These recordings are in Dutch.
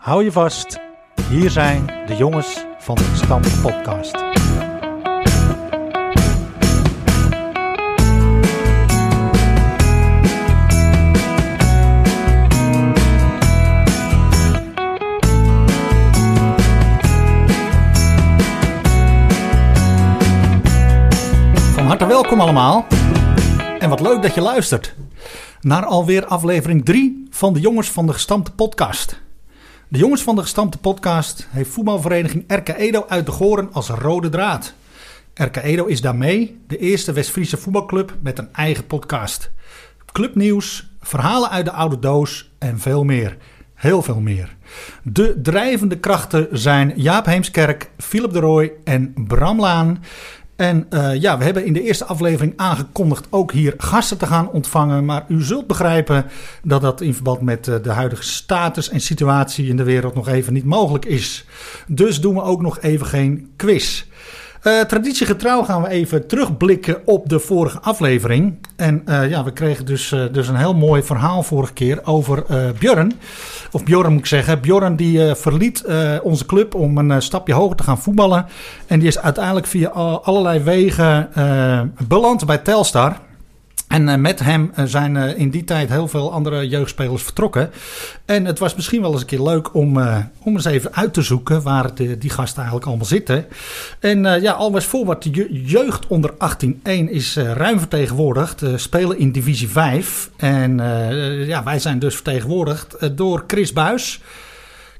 Hou je vast, hier zijn de jongens van de Stam Podcast. Van harte welkom allemaal. En wat leuk dat je luistert naar alweer aflevering 3 van de Jongens van de Gestampte Podcast. De Jongens van de Gestampte Podcast heeft voetbalvereniging RK Edo uit de Goren als rode draad. RK Edo is daarmee de eerste West-Friese voetbalclub met een eigen podcast. Clubnieuws, verhalen uit de oude doos en veel meer. Heel veel meer. De drijvende krachten zijn Jaap Heemskerk, Philip de Rooij en Bram Laan. En uh, ja, we hebben in de eerste aflevering aangekondigd ook hier gasten te gaan ontvangen. Maar u zult begrijpen dat dat in verband met uh, de huidige status en situatie in de wereld nog even niet mogelijk is. Dus doen we ook nog even geen quiz. Uh, traditiegetrouw gaan we even terugblikken op de vorige aflevering. En uh, ja, we kregen dus, uh, dus een heel mooi verhaal vorige keer over Björn. Of Bjorn moet ik zeggen. Bjorn die verliet onze club om een stapje hoger te gaan voetballen. En die is uiteindelijk via allerlei wegen beland bij Telstar. En uh, met hem zijn uh, in die tijd heel veel andere jeugdspelers vertrokken. En het was misschien wel eens een keer leuk om, om eens even uit te zoeken waar de, die gasten eigenlijk allemaal zitten. En ja, alweer voorwaarts, de je, jeugd onder 18-1 is ruim vertegenwoordigd. spelen in divisie 5. En ja, wij zijn dus vertegenwoordigd door Chris Buis,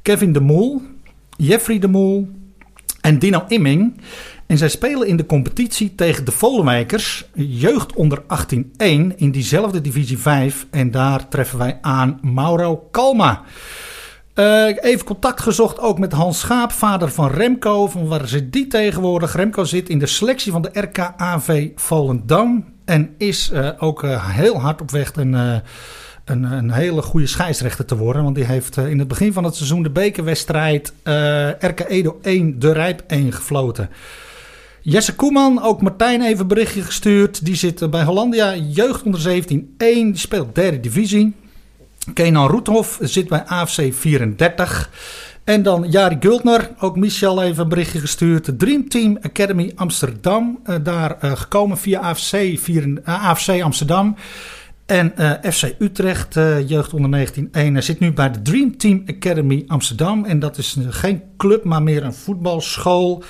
Kevin de Moel, Jeffrey de Moel en Dino Imming. En zij spelen in de competitie tegen de Volenwijkers, jeugd onder 18-1 in diezelfde divisie 5. En daar treffen wij aan Mauro Kalma. Uh, even contact gezocht ook met Hans Schaap, vader van Remco. Van waar zit die tegenwoordig? Remco zit in de selectie van de RKAV Volendam. En is uh, ook uh, heel hard op weg een, een, een, hele goede scheidsrechter te worden. Want die heeft in het begin van het seizoen de bekerwedstrijd RK Edo 1 de Rijp 1 gefloten. Jesse Koeman, ook Martijn even berichtje gestuurd. Die zit bij Hollandia, jeugd onder 17 1. Die speelt derde divisie. Kenan Roethoff zit bij AFC 34. En dan Jari Gultner, ook Michel even een berichtje gestuurd. Dream Team Academy Amsterdam, uh, daar uh, gekomen via AFC, 4, AFC Amsterdam. En FC Utrecht, jeugd onder 19-1, hij zit nu bij de Dream Team Academy Amsterdam. En dat is geen club, maar meer een voetbalschool.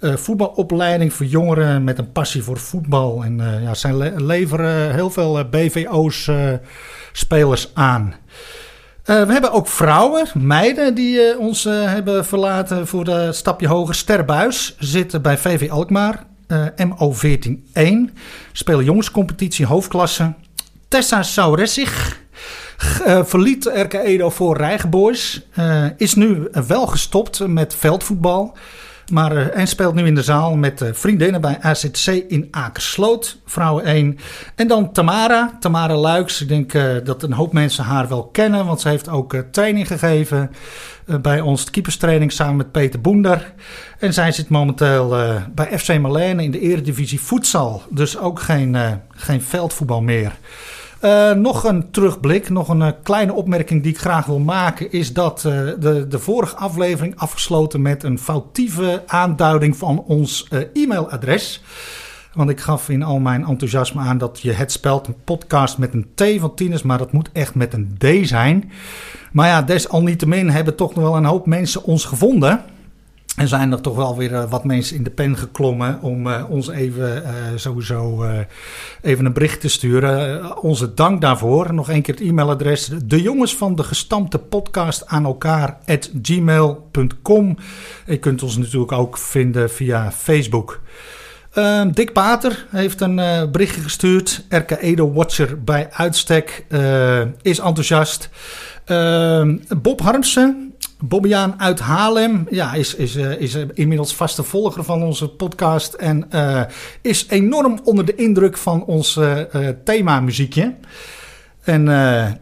Uh, voetbalopleiding voor jongeren met een passie voor voetbal. En ja, zij le leveren heel veel BVO's spelers aan. we hebben ook vrouwen, meiden, die ons hebben verlaten voor de stapje hoger. Sterbuis zit bij VV Alkmaar, MO 14-1. Spelen jongenscompetitie hoofdklasse. Tessa Sauressig verliet RK Edo voor Rijgenboys. Is nu wel gestopt met veldvoetbal. Maar, uh, en speelt nu in de zaal met vriendinnen bij AZC in Akersloot, vrouwen 1. En dan Tamara, Tamara Luiks. Ik denk dat een hoop mensen haar wel kennen, want ze heeft ook training gegeven bij ons, de keeperstraining, samen met Peter Boender. En zij zit momenteel bij FC Marlene in de eredivisie voedsel. Dus ook geen, geen veldvoetbal meer. Uh, nog een terugblik, nog een uh, kleine opmerking die ik graag wil maken, is dat uh, de, de vorige aflevering afgesloten met een foutieve aanduiding van ons e-mailadres. Want ik gaf in al mijn enthousiasme aan dat je het spelt een podcast met een T van tieners, maar dat moet echt met een D zijn. Maar ja, desalniettemin hebben toch nog wel een hoop mensen ons gevonden. En zijn er toch wel weer uh, wat mensen in de pen geklommen om uh, ons even uh, sowieso even een bericht te sturen. onze dank daarvoor. Nog een keer het e-mailadres. De jongens van de gestampte podcast aan elkaar at gmail.com. Je kunt ons natuurlijk ook vinden via Facebook. Ehm, Dick Pater heeft een berichtje gestuurd. RK Edo Watcher bij uitstek is enthousiast. Ehm, Bob Harmsen Bobbiaan uit Haarlem ja, is, is, uh, is inmiddels vaste volger van onze podcast. En uh, is enorm onder de indruk van ons uh, themamuziekje. En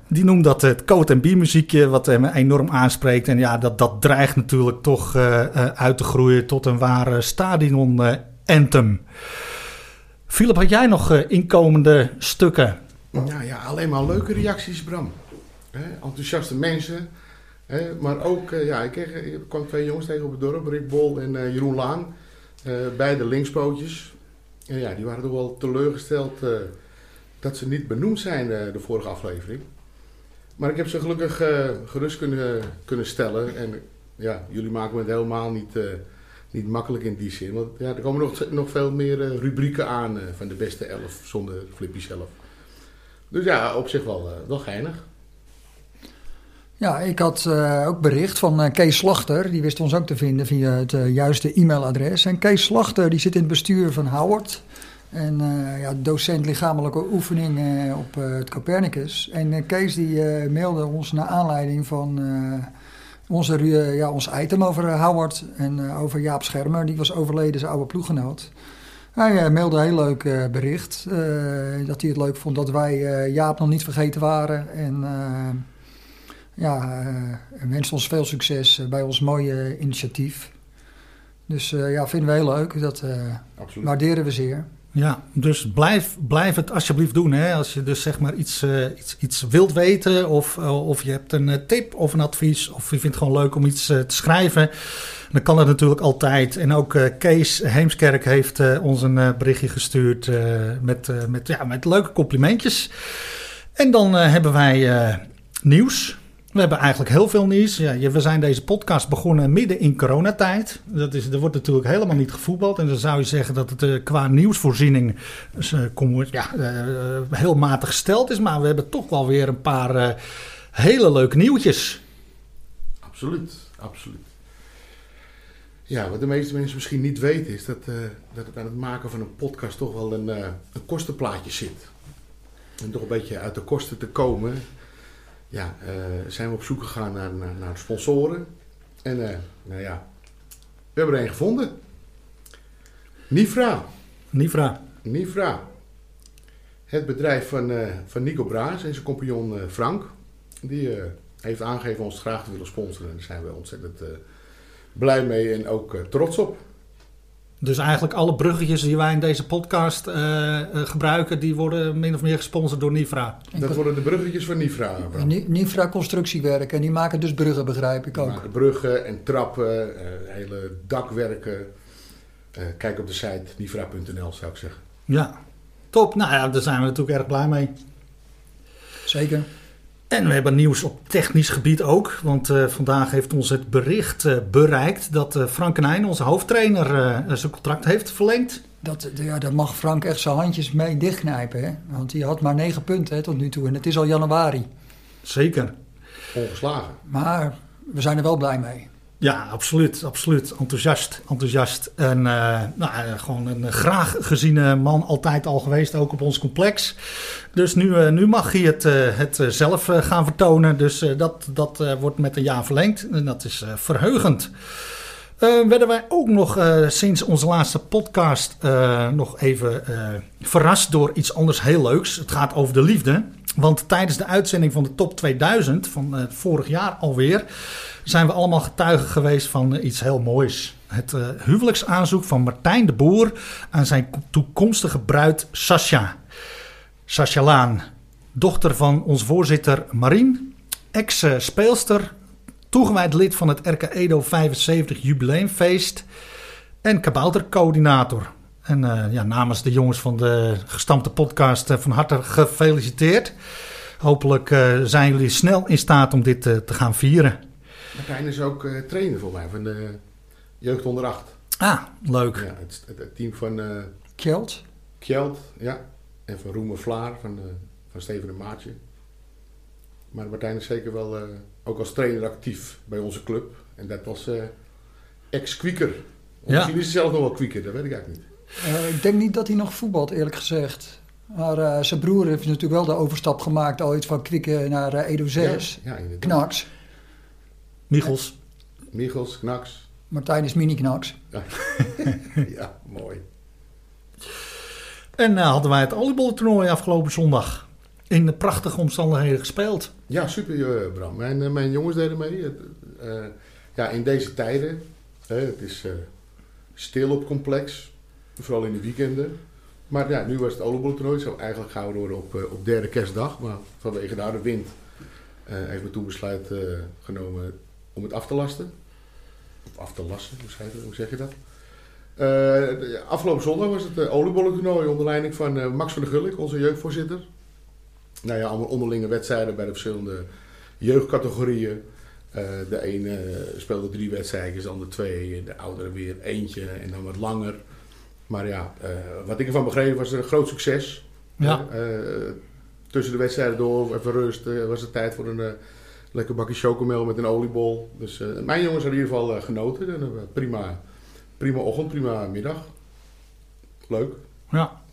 die noemt dat het Code B muziekje, wat hem enorm aanspreekt. En ja, dat, dat dreigt natuurlijk toch uit te groeien tot een ware stadion anthem. Philip, had jij nog inkomende stukken? Nou ja, alleen maar leuke reacties, Bram. Enthousiaste mensen Maar ook, eh, ja, ik, kreeg, kwam twee jongens tegen op het dorp, Rick Bol en eh, Jeroen Laan. eh, beide linkspootjes. En ja, die waren toch wel teleurgesteld dat ze niet benoemd zijn de vorige aflevering. Maar ik heb ze gelukkig gerust kunnen, kunnen stellen. En ja, jullie maken het helemaal niet, niet makkelijk in die zin. Want ja, er komen nog, nog veel meer rubrieken aan van de beste elf zonder Flippy zelf. Dus ja, op zich wel, wel geinig. Ja, ik had eh, ook bericht van eh, Kees Slachter. Die wist ons ook te vinden via het eh, juiste e-mailadres. En Kees Slachter die zit in het bestuur van Howard. En ja, docent lichamelijke oefeningen op het Copernicus. En Kees die mailde ons naar aanleiding van onze, ja, ons item over Howard. En over Jaap Schermer. Die was overleden, zijn oude ploeggenoot. Hij mailde een heel leuk bericht. dat hij het leuk vond dat wij Jaap nog niet vergeten waren. En... ja, eh, en wenst ons veel succes eh, bij ons mooie initiatief. Dus eh, ja, vinden we heel leuk. Dat eh, waarderen we zeer. Ja, dus blijf, blijf het alsjeblieft doen. Hè? Als je dus zeg maar iets, iets, iets wilt weten, of, of je hebt een tip of een advies, of je vindt het gewoon leuk om iets te schrijven, dan kan dat natuurlijk altijd. En ook eh, Kees Heemskerk heeft eh, ons een berichtje gestuurd eh, met, eh, met, ja, met leuke complimentjes. En dan hebben wij eh, nieuws. We hebben eigenlijk heel veel nieuws. Ja, we zijn deze podcast begonnen midden in coronatijd. Dat is, er wordt natuurlijk helemaal niet gevoetbald. En dan zou je zeggen dat het eh, qua nieuwsvoorziening dus, eh, kom- ja, eh, heel matig gesteld is. Maar we hebben toch wel weer een paar eh, hele leuke nieuwtjes. Absoluut, absoluut. Ja, wat de meeste mensen misschien niet weten is dat, eh, dat het aan het maken van een podcast toch wel een, eh, een kostenplaatje zit. En toch een beetje uit de kosten te komen, ja, eh, zijn we op zoek gegaan naar, naar, naar sponsoren. En eh, nou ja, we hebben er een gevonden. Nifra. Nifra. Nifra. Het bedrijf van, eh, van Nico Braas en zijn compagnon Frank. Die heeft aangegeven ons graag te willen sponsoren. En daar zijn we ontzettend blij mee en ook trots op. Dus eigenlijk alle bruggetjes die wij in deze podcast eh, eh, gebruiken, die worden min of meer gesponsord door Nifra. Dat worden de bruggetjes van Nifra. Nifra constructiewerk en die maken dus bruggen, begrijp ik ook. maken bruggen en trappen, eh, hele dakwerken. Eh, kijk op de site nifra.nl zou ik zeggen. Ja, top. Nou ja, daar zijn we natuurlijk erg blij mee. Zeker. En we hebben nieuws op technisch gebied ook. Want eh, vandaag heeft ons het bericht eh, bereikt dat eh, Frank Kenijn, onze hoofdtrainer, eh, zijn contract heeft verlengd. Dat, ja, daar mag Frank echt zijn handjes mee dichtknijpen. Hè? Want hij had maar negen punten hè, tot nu toe. En het is al januari. Zeker. Ongeslagen. Maar we zijn er wel blij mee. Ja, absoluut, absoluut. Enthousiast, enthousiast. En eh, nou, eh, gewoon een graag geziene man, altijd al geweest, ook op ons complex. Dus nu, eh, nu mag hij het, eh, het eh, zelf eh, gaan vertonen. Dus eh, dat, dat eh, wordt met een jaar verlengd. En dat is eh, verheugend. Eh, werden wij ook nog eh, sinds onze laatste podcast eh, nog even verrast door iets anders heel leuks. Het gaat over de liefde. Want tijdens de uitzending van de Top 2000 van vorig jaar alweer... zijn we allemaal getuigen geweest van iets heel moois. Het huwelijksaanzoek van Martijn de Boer aan zijn toekomstige bruid Sascha. Sascha Laan, dochter van ons voorzitter Marien, ex-speelster, toegewijd lid van het RK Edo 75 jubileumfeest en kaboutercoördinator. En eh, ja, namens de jongens van de gestampte podcast eh, van harte gefeliciteerd. Hopelijk eh, zijn jullie snel in staat om dit eh, te gaan vieren. Martijn is ook trainer voor mij van de jeugd onder acht. Ah, leuk. Ja, het, het, het team van eh Kjeld. Kjeld, ja. En van Roemer Vlaar, van, van Steven en Maatje. Maar Martijn is zeker wel eh, ook als trainer actief bij onze club. En dat was eh, ex-kwieker. Of Ja. Misschien is hij zelf nog wel kwieker, dat weet ik eigenlijk niet. Eh, ik denk niet dat hij nog voetbalt, eerlijk gezegd. Maar eh, zijn broer heeft natuurlijk wel de overstap gemaakt ooit van Kwieken naar eh, Edo 6. Ja, ja inderdaad. Knaks. Michels. Michels, Knaks. Martijn is mini-knaks. ja, mooi. En uh, hadden wij het olieballtoernooi afgelopen zondag. In de prachtige omstandigheden gespeeld. Ja, super uh, Bram. Mijn, uh, mijn jongens deden mee. Uh, ja, in deze tijden. het is uh, stil op complex. Vooral in de weekenden. Maar ja, nu was het oliebollentoernooi. Zou eigenlijk gehouden worden op, uh, op derde kerstdag. Maar vanwege de harde wind heeft me toen besluit genomen om het af te lasten. Of af te lassen, hoe zeg je dat? afgelopen zondag was het oliebollentoernooi onder leiding van Max van der Gulik, onze jeugdvoorzitter. Nou ja, allemaal onderlinge wedstrijden bij de verschillende jeugdcategorieën. Uh, de ene speelde drie wedstrijden, de andere twee, de oudere weer eentje en dan wat langer. Maar ja, uh, wat ik ervan begreep was het een groot succes. Ja. Uh, tussen de wedstrijden door, even rust, was het tijd voor een lekker bakje chocomel met een oliebol. Dus mijn jongens hebben in ieder geval genoten. En, prima, prima ochtend, prima middag. Leuk. Ja.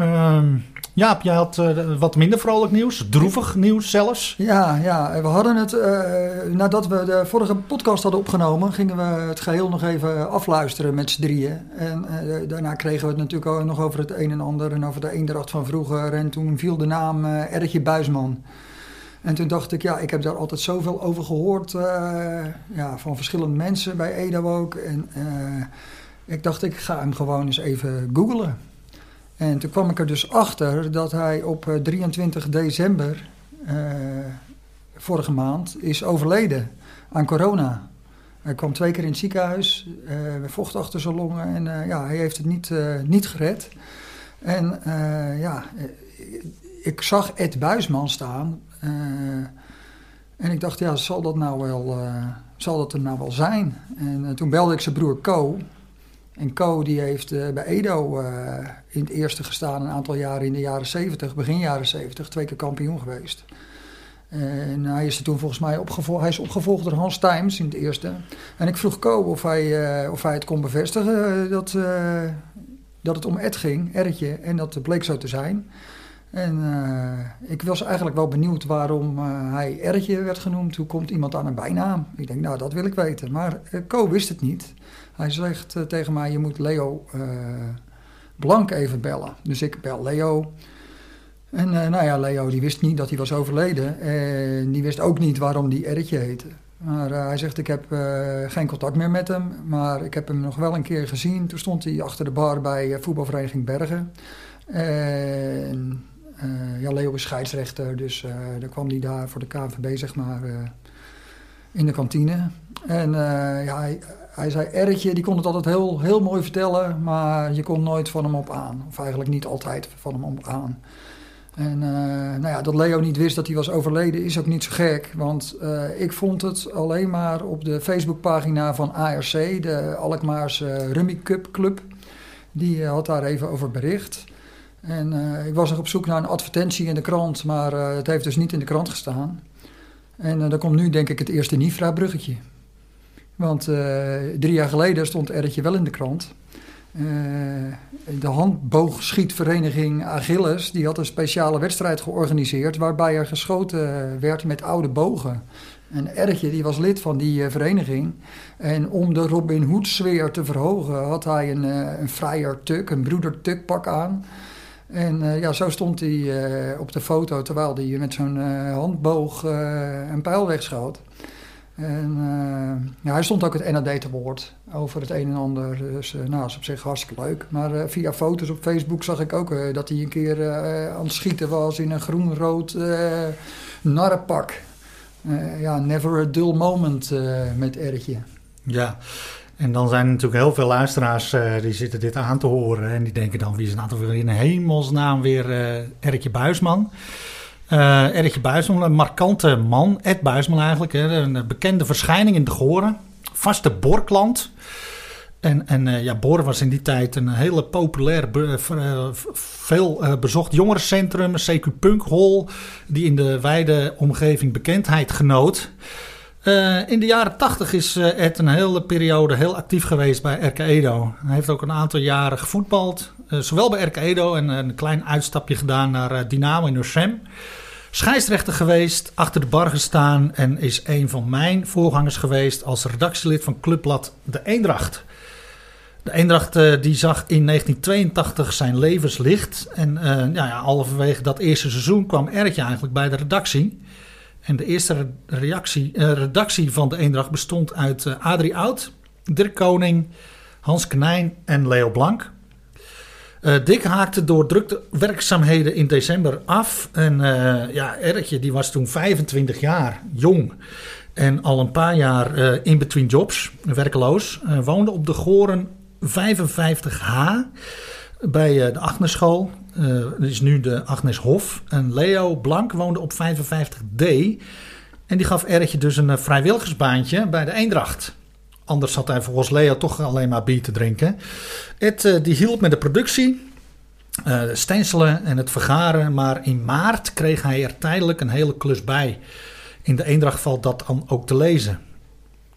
Um, Jaap, jij had uh, wat minder vrolijk nieuws, droevig nieuws zelfs. Ja, ja we hadden het, uh, nadat we de vorige podcast hadden opgenomen, gingen we het geheel nog even afluisteren met z'n drieën. En uh, daarna kregen we het natuurlijk ook nog over het een en ander en over de eendracht van vroeger. En toen viel de naam Ertje Buisman. En toen dacht ik, ja, ik heb daar altijd zoveel over gehoord, ja, van verschillende mensen bij Edo ook. En ik dacht, ik ga hem gewoon eens even googlen. En toen kwam ik er dus achter dat hij op 23 eh, december uh, vorige maand is overleden aan corona. Hij kwam twee keer in het ziekenhuis, uh, vocht achter zijn longen en ja, hij heeft het niet, niet gered. En ja, ik zag Ed Buisman staan en ik dacht, ja, zal dat nou wel, zal dat er nou wel zijn? En toen belde ik zijn broer Co. En Co die heeft uh, bij Edo uh, in het eerste gestaan een aantal jaren in de jaren 70, begin jaren 70, twee keer kampioen geweest. En hij is er toen volgens mij opgevolgd, hij is opgevolgd door Hans Times in het eerste. En ik vroeg Co of hij, uh, of hij het kon bevestigen dat, dat het om Ed ging, Ertje, en dat bleek zo te zijn. En ik was eigenlijk wel benieuwd waarom hij Ertje werd genoemd. Hoe komt iemand aan een bijnaam? Ik denk, nou, dat wil ik weten. Maar Co wist het niet. Hij zegt eh, tegen mij, je moet Leo uh, Blank even bellen. Dus ik bel Leo. En uh, nou ja, Leo die wist niet dat hij was overleden. En die wist ook niet waarom die Ertje heette. Maar hij zegt, ik heb geen contact meer met hem. Maar ik heb hem nog wel een keer gezien. Toen stond hij achter de bar bij voetbalvereniging Bergen. En ja, Leo is scheidsrechter. Dus dan kwam hij daar voor de KNVB, zeg maar, in de kantine. En ja, hij, hij zei, Erretje, die kon het altijd heel, heel mooi vertellen, maar je kon nooit van hem op aan. Of eigenlijk niet altijd van hem op aan. En uh, nou ja, dat Leo niet wist dat hij was overleden is ook niet zo gek. Want uh, ik vond het alleen maar op de Facebookpagina van ARC, de Alkmaarse Rummy Cup Club. Die uh, had daar even over bericht. En ik was nog op zoek naar een advertentie in de krant, maar het heeft dus niet in de krant gestaan. En dan komt nu denk ik het eerste Nifra-bruggetje. Want uh, drie jaar geleden stond Ertje wel in de krant. Uh, de handboogschietvereniging Achilles die had een speciale wedstrijd georganiseerd waarbij er geschoten werd met oude bogen. En Ertje die was lid van die uh, vereniging. En om de Robin Hood sfeer te verhogen had hij een, een vrijer tuk, een broeder tuk pak aan. En ja, zo stond hij op de foto terwijl hij met zo'n handboog een pijl wegschoot. En uh, ja, hij stond ook het NAD te woord over het een en ander. Dus uh, nou, is op zich hartstikke leuk. Maar uh, via foto's op Facebook zag ik ook dat hij een keer aan het schieten was in een groen-rood narrenpak. ja, never a dull moment met Ertje. Ja, en dan zijn er natuurlijk heel veel luisteraars die zitten dit aan te horen. En die denken dan, wie is nou toch weer in hemelsnaam weer Ertje Buisman? Uh, Buisman, een markante man. Ed Buisman eigenlijk, hè, een bekende verschijning in de Goren. Vaste borklant. En, en uh, ja, Bor was in die tijd een hele populair, uh, veel bezocht jongerencentrum, CQ Punk Hall, die in de wijde omgeving bekendheid genoot. In de jaren tachtig is Ed een hele periode heel actief geweest bij RK Edo. Hij heeft ook een aantal jaren gevoetbald, zowel bij RK Edo en een klein uitstapje gedaan naar Dynamo in Ossem scheidsrechter geweest, achter de bar gestaan en is een van mijn voorgangers geweest als redactielid van Clubblad De Eendracht. De Eendracht die zag in 1982 zijn levenslicht en uh, ja, ja, halverwege dat eerste seizoen kwam Ertje eigenlijk bij de redactie. En de eerste reactie, uh, redactie van De Eendracht bestond uit Adrie Oud, Dirk Koning, Hans Knijn en Leo Blank. Uh, Dick haakte door drukte werkzaamheden in december af. En uh, ja, die was toen 25 jaar jong. En al een paar jaar uh, in between jobs, werkeloos. woonde op de Goren 55H bij de Agnesschool. Dat is nu de Agnes Hof. En Leo Blank woonde op 55D. En die gaf Erkje dus een vrijwilligersbaantje bij de Eendracht. Anders had hij volgens Leo toch alleen maar bier te drinken. Ed uh, die hielp met de productie, uh, stencelen en het vergaren. Maar in maart kreeg hij er tijdelijk een hele klus bij. In de eendracht valt dat dan ook te lezen.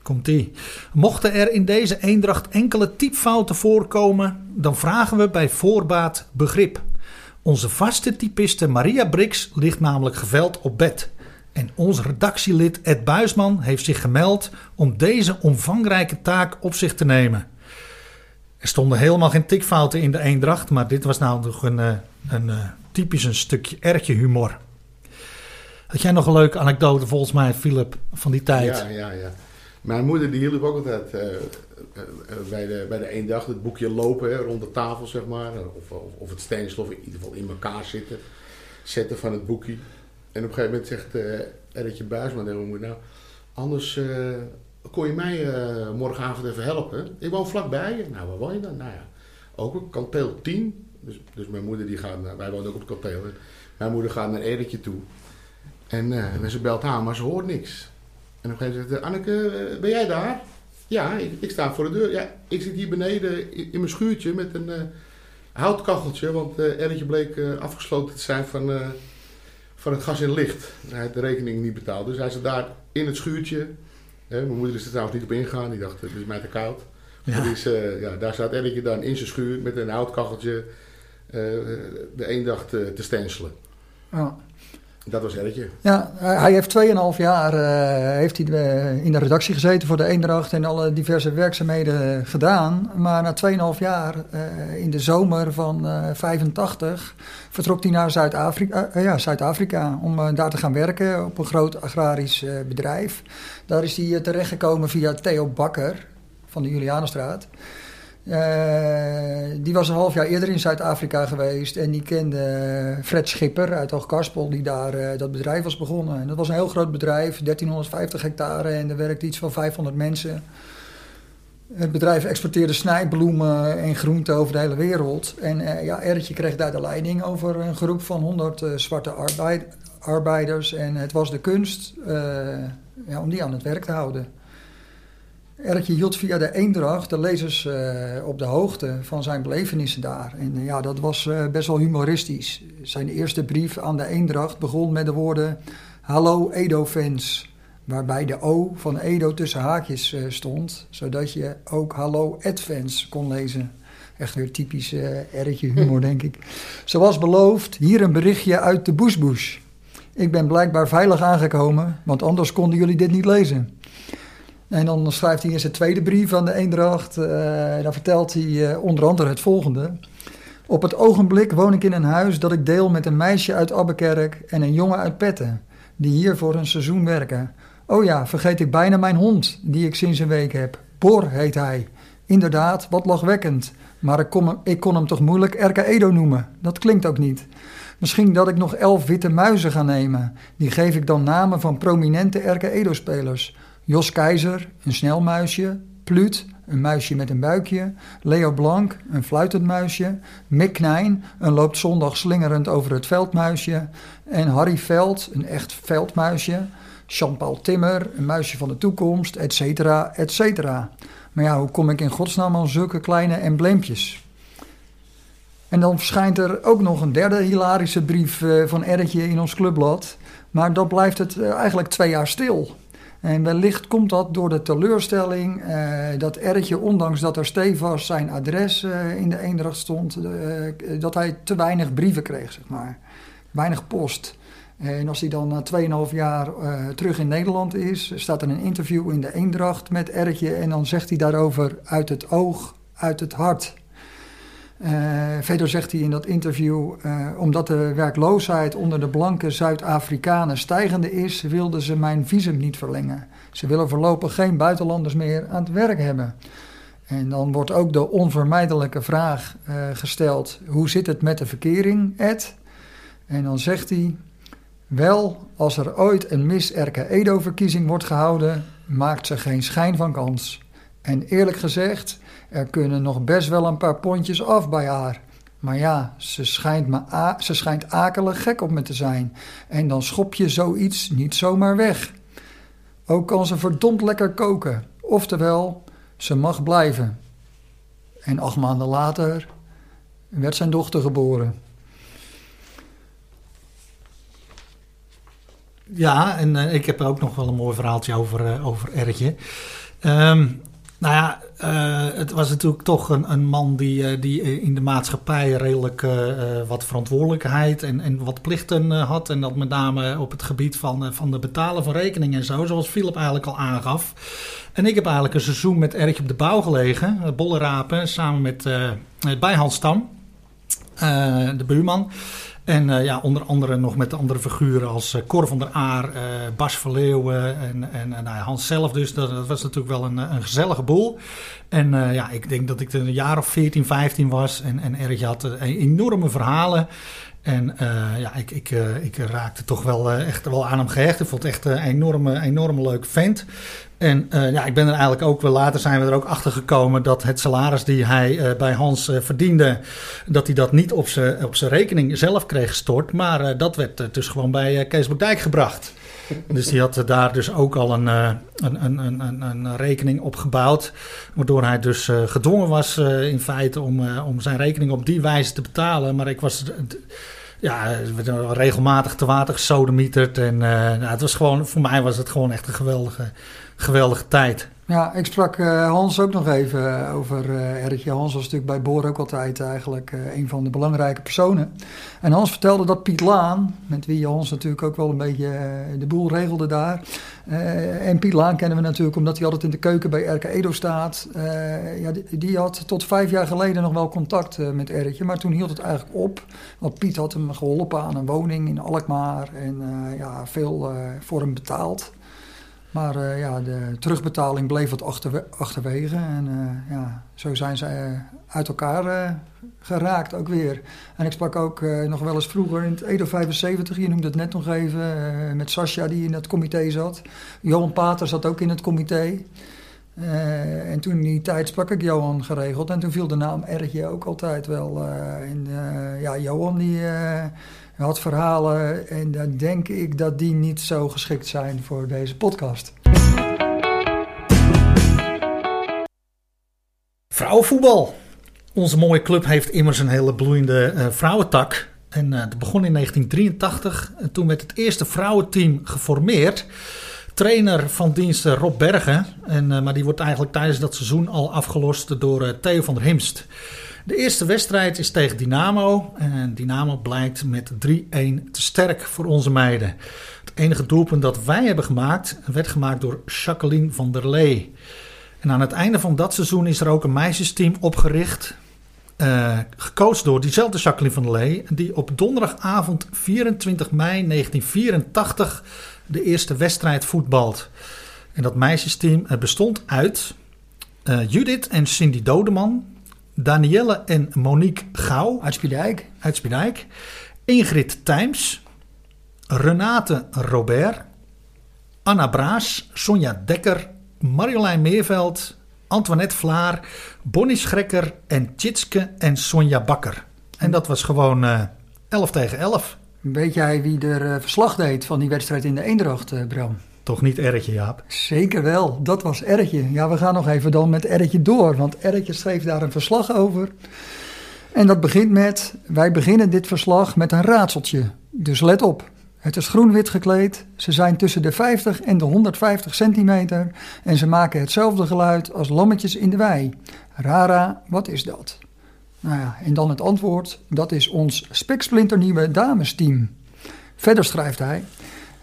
Komt-ie. Mochten er in deze eendracht enkele typfouten voorkomen, dan vragen we bij voorbaat begrip. Onze vaste typiste Maria Brix ligt namelijk geveld op bed. En ons redactielid Ed Buisman heeft zich gemeld om deze omvangrijke taak op zich te nemen. Er stonden helemaal geen tikfouten in de eendracht, maar dit was nou nog een, eh, een, een typisch een stukje ertje humor. Had jij nog een leuke anekdote volgens mij, Philip, van die tijd? Ja, ja, ja. Mijn moeder die hielp ook altijd uh, uh, bij, de, bij de eendracht het boekje lopen rond de tafel, zeg maar. Of, of, of het steensel, of in ieder geval in elkaar zitten. Zetten van het boekje. En op een gegeven moment zegt uh, Erretje Buisman tegen mijn moeder, nou, anders uh, kon je mij morgenavond even helpen. Ik woon vlakbij. Nou, waar woon je dan? Nou ja, ook op kanteel 10. Dus, dus mijn moeder die gaat, naar, wij wonen ook op kanteel. Mijn moeder gaat naar Erretje toe. En, en ze belt aan, maar ze hoort niks. En op een gegeven moment zegt Anneke, ben jij daar? Ja, ik, ik, sta voor de deur. Ja, ik zit hier beneden in, in mijn schuurtje met een houtkacheltje. Want uh, Erretje bleek afgesloten te zijn van van het gas en licht. Hij had de rekening niet betaald. Dus hij zat daar in het schuurtje. Hè, mijn moeder is er trouwens niet op ingegaan. Die dacht, het is mij te koud. Ja. Dus, ja, daar staat Elletje dan in zijn schuur met een houtkacheltje de eendag te, te stenselen. Ja. Dat was Elletje. Ja, hij heeft 2,5 jaar uh, heeft hij in de redactie gezeten voor de Eendracht en alle diverse werkzaamheden gedaan. Maar na 2,5 jaar, uh, in de zomer van uh, 85, vertrok hij naar Zuid-Afrika ja, Zuid om daar te gaan werken op een groot agrarisch bedrijf. Daar is hij terechtgekomen via Theo Bakker van de Julianenstraat. Uh, die was een half jaar eerder in Zuid-Afrika geweest en die kende Fred Schipper uit Hoogkarspel, die daar uh, dat bedrijf was begonnen. En dat was een heel groot bedrijf, 1350 hectare en er werkte iets van 500 mensen. Het bedrijf exporteerde snijbloemen en groenten over de hele wereld. En uh, ja, Ertje kreeg daar de leiding over een groep van 100 zwarte arbeid, arbeiders. En het was de kunst ja, om die aan het werk te houden. Erkje hield via de Eendracht de lezers uh, op de hoogte van zijn belevenissen daar. En uh, ja, dat was uh, best wel humoristisch. Zijn eerste brief aan de Eendracht begon met de woorden... Hallo Edo-fans, waarbij de O van Edo tussen haakjes stond... zodat je ook Hallo Ed-fans kon lezen. Echt weer typisch Erkje humor, denk ik. Zoals beloofd, hier een berichtje uit de Bushbush. Ik ben blijkbaar veilig aangekomen, want anders konden jullie dit niet lezen. En dan schrijft hij in zijn tweede brief aan de Eendracht. Uh, daar vertelt hij uh, onder andere het volgende. Op het ogenblik woon ik in een huis dat ik deel met een meisje uit Abbekerk en een jongen uit Petten, die hier voor een seizoen werken. Oh ja, vergeet ik bijna mijn hond, die ik sinds een week heb. Bor heet hij. Inderdaad, wat lachwekkend. Maar ik kon, ik kon hem toch moeilijk Erka Edo noemen. Dat klinkt ook niet. Misschien dat ik nog elf witte muizen ga nemen. Die geef ik dan namen van prominente Erka Edo-spelers. Jos Keizer, een snelmuisje. Pluut, een muisje met een buikje. Leo Blanc, een fluitend muisje. Mick Knijn, een loopt zondag slingerend over het veldmuisje. En Harry Veld, een echt veldmuisje. Jean-Paul Timmer, een muisje van de toekomst, et cetera, et cetera. Maar ja, hoe kom ik in godsnaam aan zulke kleine embleempjes? En dan verschijnt er ook nog een derde hilarische brief eh, van Erretje in ons clubblad. Maar dan blijft het eh, eigenlijk twee jaar stil. En wellicht komt dat door de teleurstelling uh, dat Ertje, ondanks dat er stevast zijn adres uh, in de Eendracht stond, uh, dat hij te weinig brieven kreeg, zeg maar. Weinig post. En als hij dan na 2,5 jaar terug in Nederland is, staat er een interview in de Eendracht met Ertje en dan zegt hij daarover uit het oog, uit het hart. Uh, verder zegt hij in dat interview, uh, omdat de werkloosheid onder de blanke Zuid-Afrikanen stijgende is, wilden ze mijn visum niet verlengen. Ze willen voorlopig geen buitenlanders meer aan het werk hebben. En dan wordt ook de onvermijdelijke vraag uh, gesteld: hoe zit het met de verkering, Ed? En dan zegt hij: Wel, als er ooit een Miss Erke Edo-verkiezing wordt gehouden, maakt ze geen schijn van kans. En eerlijk gezegd, er kunnen nog best wel een paar pondjes af bij haar. Maar ja, ze schijnt, me ze schijnt akelig gek op me te zijn. En dan schop je zoiets niet zomaar weg. Ook kan ze verdomd lekker koken. Oftewel, ze mag blijven. En acht maanden later werd zijn dochter geboren. Ja, en uh, ik heb ook nog wel een mooi verhaaltje over, uh, over Ertje. Um, nou ja, uh, het was natuurlijk toch een, een man die, die in de maatschappij redelijk wat verantwoordelijkheid en, en wat plichten had. En dat met name op het gebied van, van de betalen van rekeningen en zo, zoals Philip eigenlijk al aangaf. En ik heb eigenlijk een seizoen met Ertje op de bouw gelegen, bollenrapen, samen met bij Hans Stam, de buurman. En uh, ja, onder andere nog met de andere figuren als uh, Cor van der Aar, uh, Bas Verleeuwen en, en nou, Hans zelf. Dus dat, was natuurlijk wel een, een gezellige boel. En ja, ik denk dat ik een jaar of 14, 15 was. En, en Erich had enorme verhalen. En ja, ik, ik, ik raakte toch wel echt wel aan hem gehecht. Ik vond het echt een enorme, enorme leuk vent. En uh, ja, ik ben er eigenlijk ook wel later zijn we er ook achter gekomen dat het salaris die hij uh, bij Hans uh, verdiende, dat hij dat niet op zijn op zijn rekening zelf kreeg gestort, maar dat werd dus gewoon bij Kees Boerdijk gebracht. Dus die had daar dus ook al een, een, een, een, een rekening op gebouwd. Waardoor hij dus gedwongen was in feite om, om zijn rekening op die wijze te betalen. Maar ik was ja, regelmatig te water gesodemieterd. En nou, het was gewoon, voor mij was het gewoon echt een geweldige geweldige tijd. Ja, ik sprak uh, Hans ook nog even over uh. Hans was natuurlijk bij Boor ook altijd eigenlijk een van de belangrijke personen. En Hans vertelde dat Piet Laan, met wie Hans natuurlijk ook wel een beetje de boel regelde daar. en Piet Laan kennen we natuurlijk omdat hij altijd in de keuken bij Erke Edo staat. ja, die, had tot vijf jaar geleden nog wel contact met Erikje, maar toen hield het eigenlijk op. Want Piet had hem geholpen aan een woning in Alkmaar en ja, veel voor hem betaald. Maar uh, ja, de terugbetaling bleef wat achterwe achterwege. En uh, ja, zo zijn ze uh, uit elkaar geraakt ook weer. En ik sprak ook nog wel eens vroeger in het Edo 75, je noemde het net nog even, met Sascha die in het comité zat. Johan Pater zat ook in het comité. en toen in die tijd sprak ik Johan geregeld. En toen viel de naam Ergje ook altijd wel. en ja, Johan die had verhalen en dan denk ik dat die niet zo geschikt zijn voor deze podcast. Vrouwenvoetbal. Onze mooie club heeft immers een hele bloeiende uh, vrouwentak. En uh, dat begon in 1983. En toen werd het eerste vrouwenteam geformeerd. Trainer van dienst Rob Bergen. En, maar die wordt eigenlijk tijdens dat seizoen al afgelost door Theo van der Himst. De eerste wedstrijd is tegen Dynamo. En Dynamo blijkt met 3-1 te sterk voor onze meiden. Het enige doelpunt dat wij hebben gemaakt werd gemaakt door Jacqueline van der Lee. En aan het einde van dat seizoen is er ook een meisjesteam opgericht. Uh, gecoacht door diezelfde Jacqueline van der Lee. Die op donderdagavond 24 mei 1984 de eerste wedstrijd voetbalt. En dat meisjesteam bestond uit uh, Judith en Cindy Dodeman. Danielle en Monique Gauw. Uit Spiedijk. Uit Spiedijk. Ingrid Tijms. Renate Robert. Anna Braas. Sonja Dekker. Marjolein Meerveld. Antoinette Vlaar. Bonnie Schrekker. En Tjitske en Sonja Bakker. En dat was gewoon uh, eh, 11 tegen 11. Weet jij wie er uh, verslag deed van die wedstrijd in de Eendracht, uh, Bram? Toch niet Erretje, Jaap? Zeker wel, dat was Erretje. Ja, we gaan nog even dan met Erretje door, want Erretje schreef daar een verslag over. En dat begint met, wij beginnen dit verslag met een raadseltje. Dus let op, het is groen-wit gekleed, ze zijn tussen de 50 en de 150 centimeter en ze maken hetzelfde geluid als lammetjes in de wei. Rara, wat is dat? Nou ja, en dan het antwoord, dat is ons spiksplinternieuwe damesteam. Verder schrijft hij,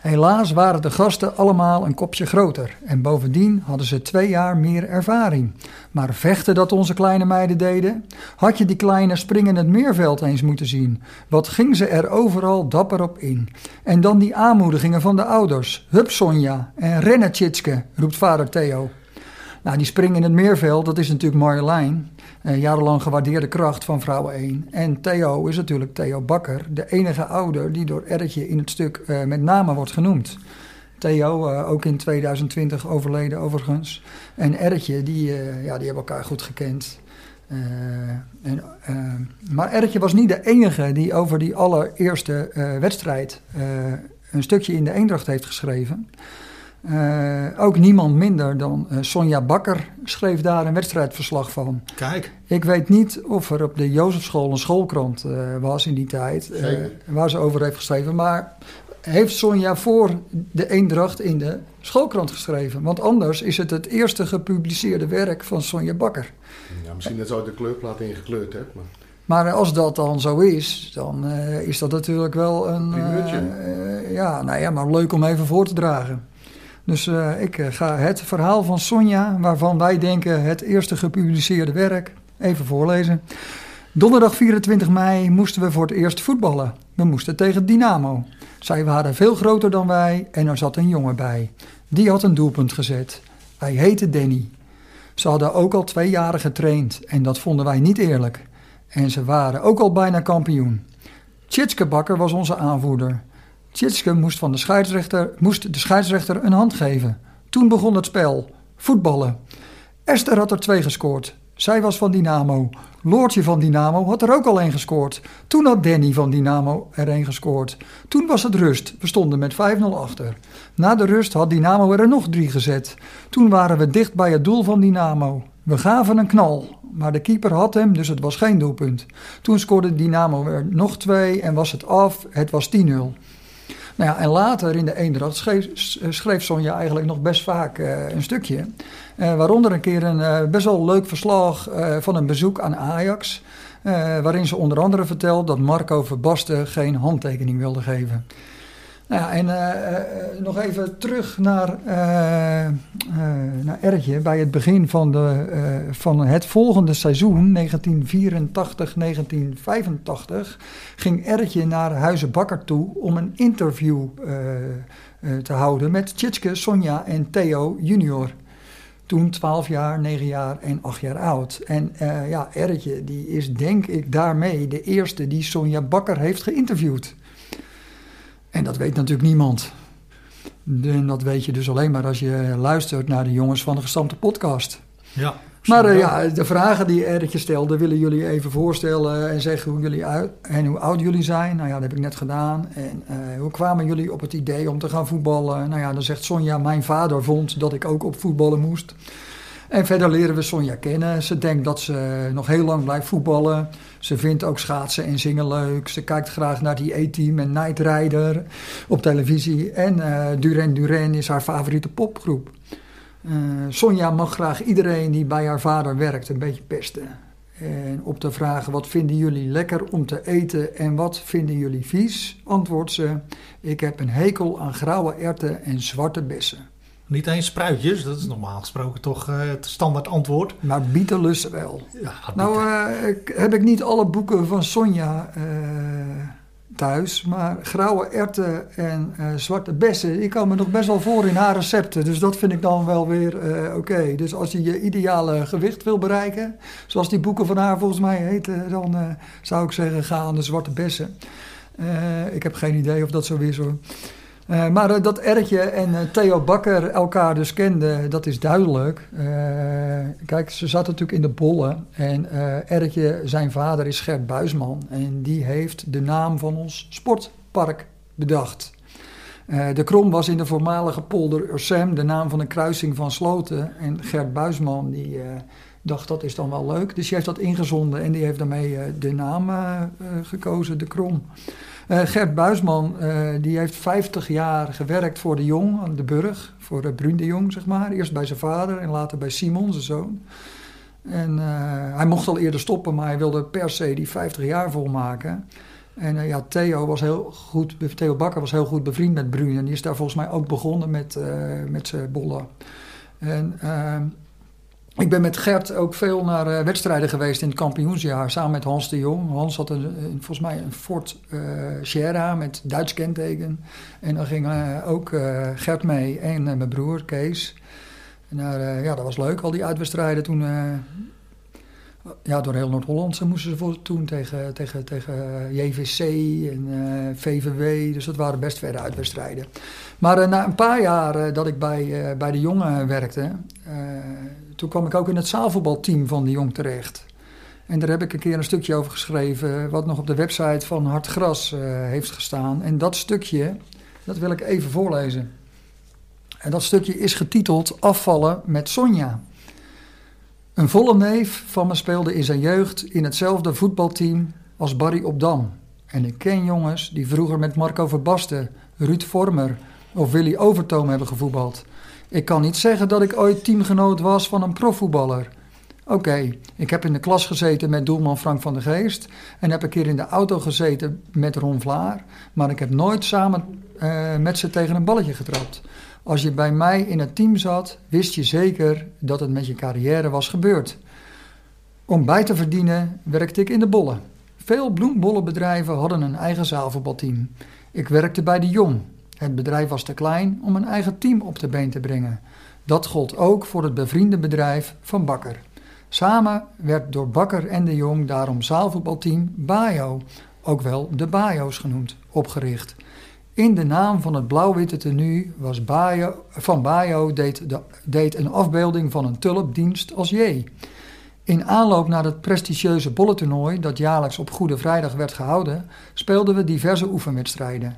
Helaas waren de gasten allemaal een kopje groter en bovendien hadden ze twee jaar meer ervaring. Maar vechten dat onze kleine meiden deden? Had je die kleine springen het meerveld eens moeten zien. Wat ging ze er overal dapper op in. En dan die aanmoedigingen van de ouders. Hup Sonja en rennen Tjitske, roept vader Theo. Nou, die spring in het meerveld, dat is natuurlijk Marjolein. Uh, jarenlang gewaardeerde kracht van Vrouwen 1. En Theo is natuurlijk Theo Bakker, de enige ouder die door Ertje in het stuk uh, met name wordt genoemd. Theo, uh, ook in 2020 overleden overigens. En Ertje, die, ja, die hebben elkaar goed gekend. En, maar Ertje was niet de enige die over die allereerste wedstrijd een stukje in de Eendracht heeft geschreven. Uh, ook niemand minder dan uh, Sonja Bakker schreef daar een wedstrijdverslag van. Kijk. Ik weet niet of er op de Jozefschool een schoolkrant uh, was in die tijd. waar ze over heeft geschreven. Maar heeft Sonja voor de Eendracht in de schoolkrant geschreven? Want anders is het het eerste gepubliceerde werk van Sonja Bakker. Ja, misschien dat zo de kleurplaat ingekleurd hebt. Maar... Maar als dat dan zo is, dan is dat natuurlijk wel een. ja, nou ja, maar leuk om even voor te dragen. Dus uh, ik uh, ga het verhaal van Sonja, waarvan wij denken het eerste gepubliceerde werk, even voorlezen. Donderdag 24 mei moesten we voor het eerst voetballen. We moesten tegen Dynamo. Zij waren veel groter dan wij en er zat een jongen bij. Die had een doelpunt gezet. Hij heette Danny. Ze hadden ook al twee jaren getraind en dat vonden wij niet eerlijk. En ze waren ook al bijna kampioen. Tjitske Bakker was onze aanvoerder. Tjitske moest, van de scheidsrechter, moest de scheidsrechter een hand geven. Toen begon het spel. Voetballen. Esther had er twee gescoord. Zij was van Dynamo. Loortje van Dynamo had er ook al één gescoord. Toen had Danny van Dynamo er één gescoord. Toen was het rust. We stonden met 5-0 achter. Na de rust had Dynamo er nog drie gezet. Toen waren we dicht bij het doel van Dynamo. We gaven een knal, maar de keeper had hem, dus het was geen doelpunt. Toen scoorde Dynamo er nog twee en was het af. Het was 10-0. Nou ja, en later in de Eendracht schreef, Sonja eigenlijk nog best vaak uh, een stukje. Uh, waaronder een keer een uh, best wel leuk verslag van een bezoek aan Ajax. waarin ze onder andere vertelt dat Marco Verbasten geen handtekening wilde geven. Nou ja, en uh, nog even terug naar, uh, naar Ertje. Bij het begin van, de, van het volgende seizoen, 1984-1985, ging Ertje naar Huizen Bakker toe om een interview te houden met Tjitske, Sonja en Theo junior. Toen 12 jaar, 9 jaar en 8 jaar oud. En ja, Ertje die is denk ik daarmee de eerste die Sonja Bakker heeft geïnterviewd. En dat weet natuurlijk niemand. En dat weet je dus alleen maar als je luistert naar de jongens van de gestampte podcast. Ja. Maar uh, ja, de vragen die Ertje stelde, willen jullie even voorstellen en zeggen hoe jullie uit en hoe oud jullie zijn. Nou ja, dat heb ik net gedaan. En uh, hoe kwamen jullie op het idee om te gaan voetballen? Nou ja, dan zegt Sonja, mijn vader vond dat ik ook op voetballen moest. En verder leren we Sonja kennen. Ze denkt dat ze nog heel lang blijft voetballen. Ze vindt ook schaatsen en zingen leuk. Ze kijkt graag naar die A-Team en Night Rider op televisie. En uh, Duran Duran is haar favoriete popgroep. Uh, Sonja mag graag iedereen die bij haar vader werkt een beetje pesten. En op de vragen wat vinden jullie lekker om te eten en wat vinden jullie vies, antwoordt ze: Ik heb een hekel aan grauwe erwten en zwarte bessen. Niet eens spruitjes, dat is normaal gesproken toch uh, het standaard antwoord. Maar bietenlussen wel. Ja, nou uh, ik, heb ik niet alle boeken van Sonja uh, thuis, maar grauwe erwten en zwarte bessen, die komen nog best wel voor in haar recepten. Dus dat vind ik dan wel weer oké. Okay. Dus als je je ideale gewicht wil bereiken, zoals die boeken van haar volgens mij heten, dan zou ik zeggen ga aan de zwarte bessen. ik heb geen idee of dat zo is hoor. Uh, maar uh, dat Ertje en uh, Theo Bakker elkaar dus kenden, dat is duidelijk. kijk, ze zaten natuurlijk in de bollen. En Ertje, zijn vader is Gert Buisman. En die heeft de naam van ons sportpark bedacht. de Krom was in de voormalige polder Ursem de naam van een kruising van sloten. En Gert Buisman die dacht dat is dan wel leuk. Dus die heeft dat ingezonden en die heeft daarmee de naam gekozen, de Krom. Uh, Gert Buisman uh, die heeft 50 jaar gewerkt voor de Jong aan de Burg, voor uh, de Jong, zeg maar. Eerst bij zijn vader en later bij Simon, zijn zoon. En hij mocht al eerder stoppen, maar hij wilde per se die 50 jaar volmaken. En ja, Theo, was heel goed, Theo Bakker was heel goed bevriend met Brun. En die is daar volgens mij ook begonnen met, met zijn bollen. En ik ben met Gert ook veel naar uh, wedstrijden geweest in het kampioensjaar, samen met Hans de Jong. Hans had een, volgens mij een Ford uh, Sierra met Duits kenteken. En dan ging uh, ook Gert mee en mijn broer Kees. En daar, ja, dat was leuk, al die uitwedstrijden toen ja, door heel Noord-Holland moesten ze voor toen tegen, tegen, tegen JVC en VVW. Dus dat waren best verre uitwedstrijden. Maar na een paar jaar dat ik bij, bij de jongen werkte, toen kwam ik ook in het zaalvoetbalteam van de jong terecht. En daar heb ik een keer een stukje over geschreven, wat nog op de website van Hartgras heeft gestaan. En dat stukje, dat wil ik even voorlezen. En dat stukje is getiteld Afvallen met Sonja. Een volle neef van me speelde in zijn jeugd in hetzelfde voetbalteam als Barry Opdam. En ik ken jongens die vroeger met Marco Verbasten, Ruud Vormer of Willy Overtoom hebben gevoetbald. Ik kan niet zeggen dat ik ooit teamgenoot was van een profvoetballer. Oké, ik heb in de klas gezeten met doelman Frank van der Geest en heb een keer in de auto gezeten met Ron Vlaar, maar ik heb nooit samen uh, met ze tegen een balletje getrapt. Als je bij mij in het team zat, wist je zeker dat het met je carrière was gebeurd. Om bij te verdienen werkte ik in de bollen. Veel bloembollenbedrijven hadden een eigen zaalvoetbalteam. Ik werkte bij de Jong. Het bedrijf was te klein om een eigen team op de been te brengen. Dat gold ook voor het bevriende bedrijf van Bakker. Samen werd door Bakker en de Jong daarom zaalvoetbalteam Bayo, ook wel de Bayo's genoemd, opgericht. In de naam van het blauw-witte tenue was Bayo, van Bayo deed, de, deed een afbeelding van een tulpdienst als J. In aanloop naar het prestigieuze bollentoernooi dat jaarlijks op Goede Vrijdag werd gehouden, speelden we diverse oefenwedstrijden.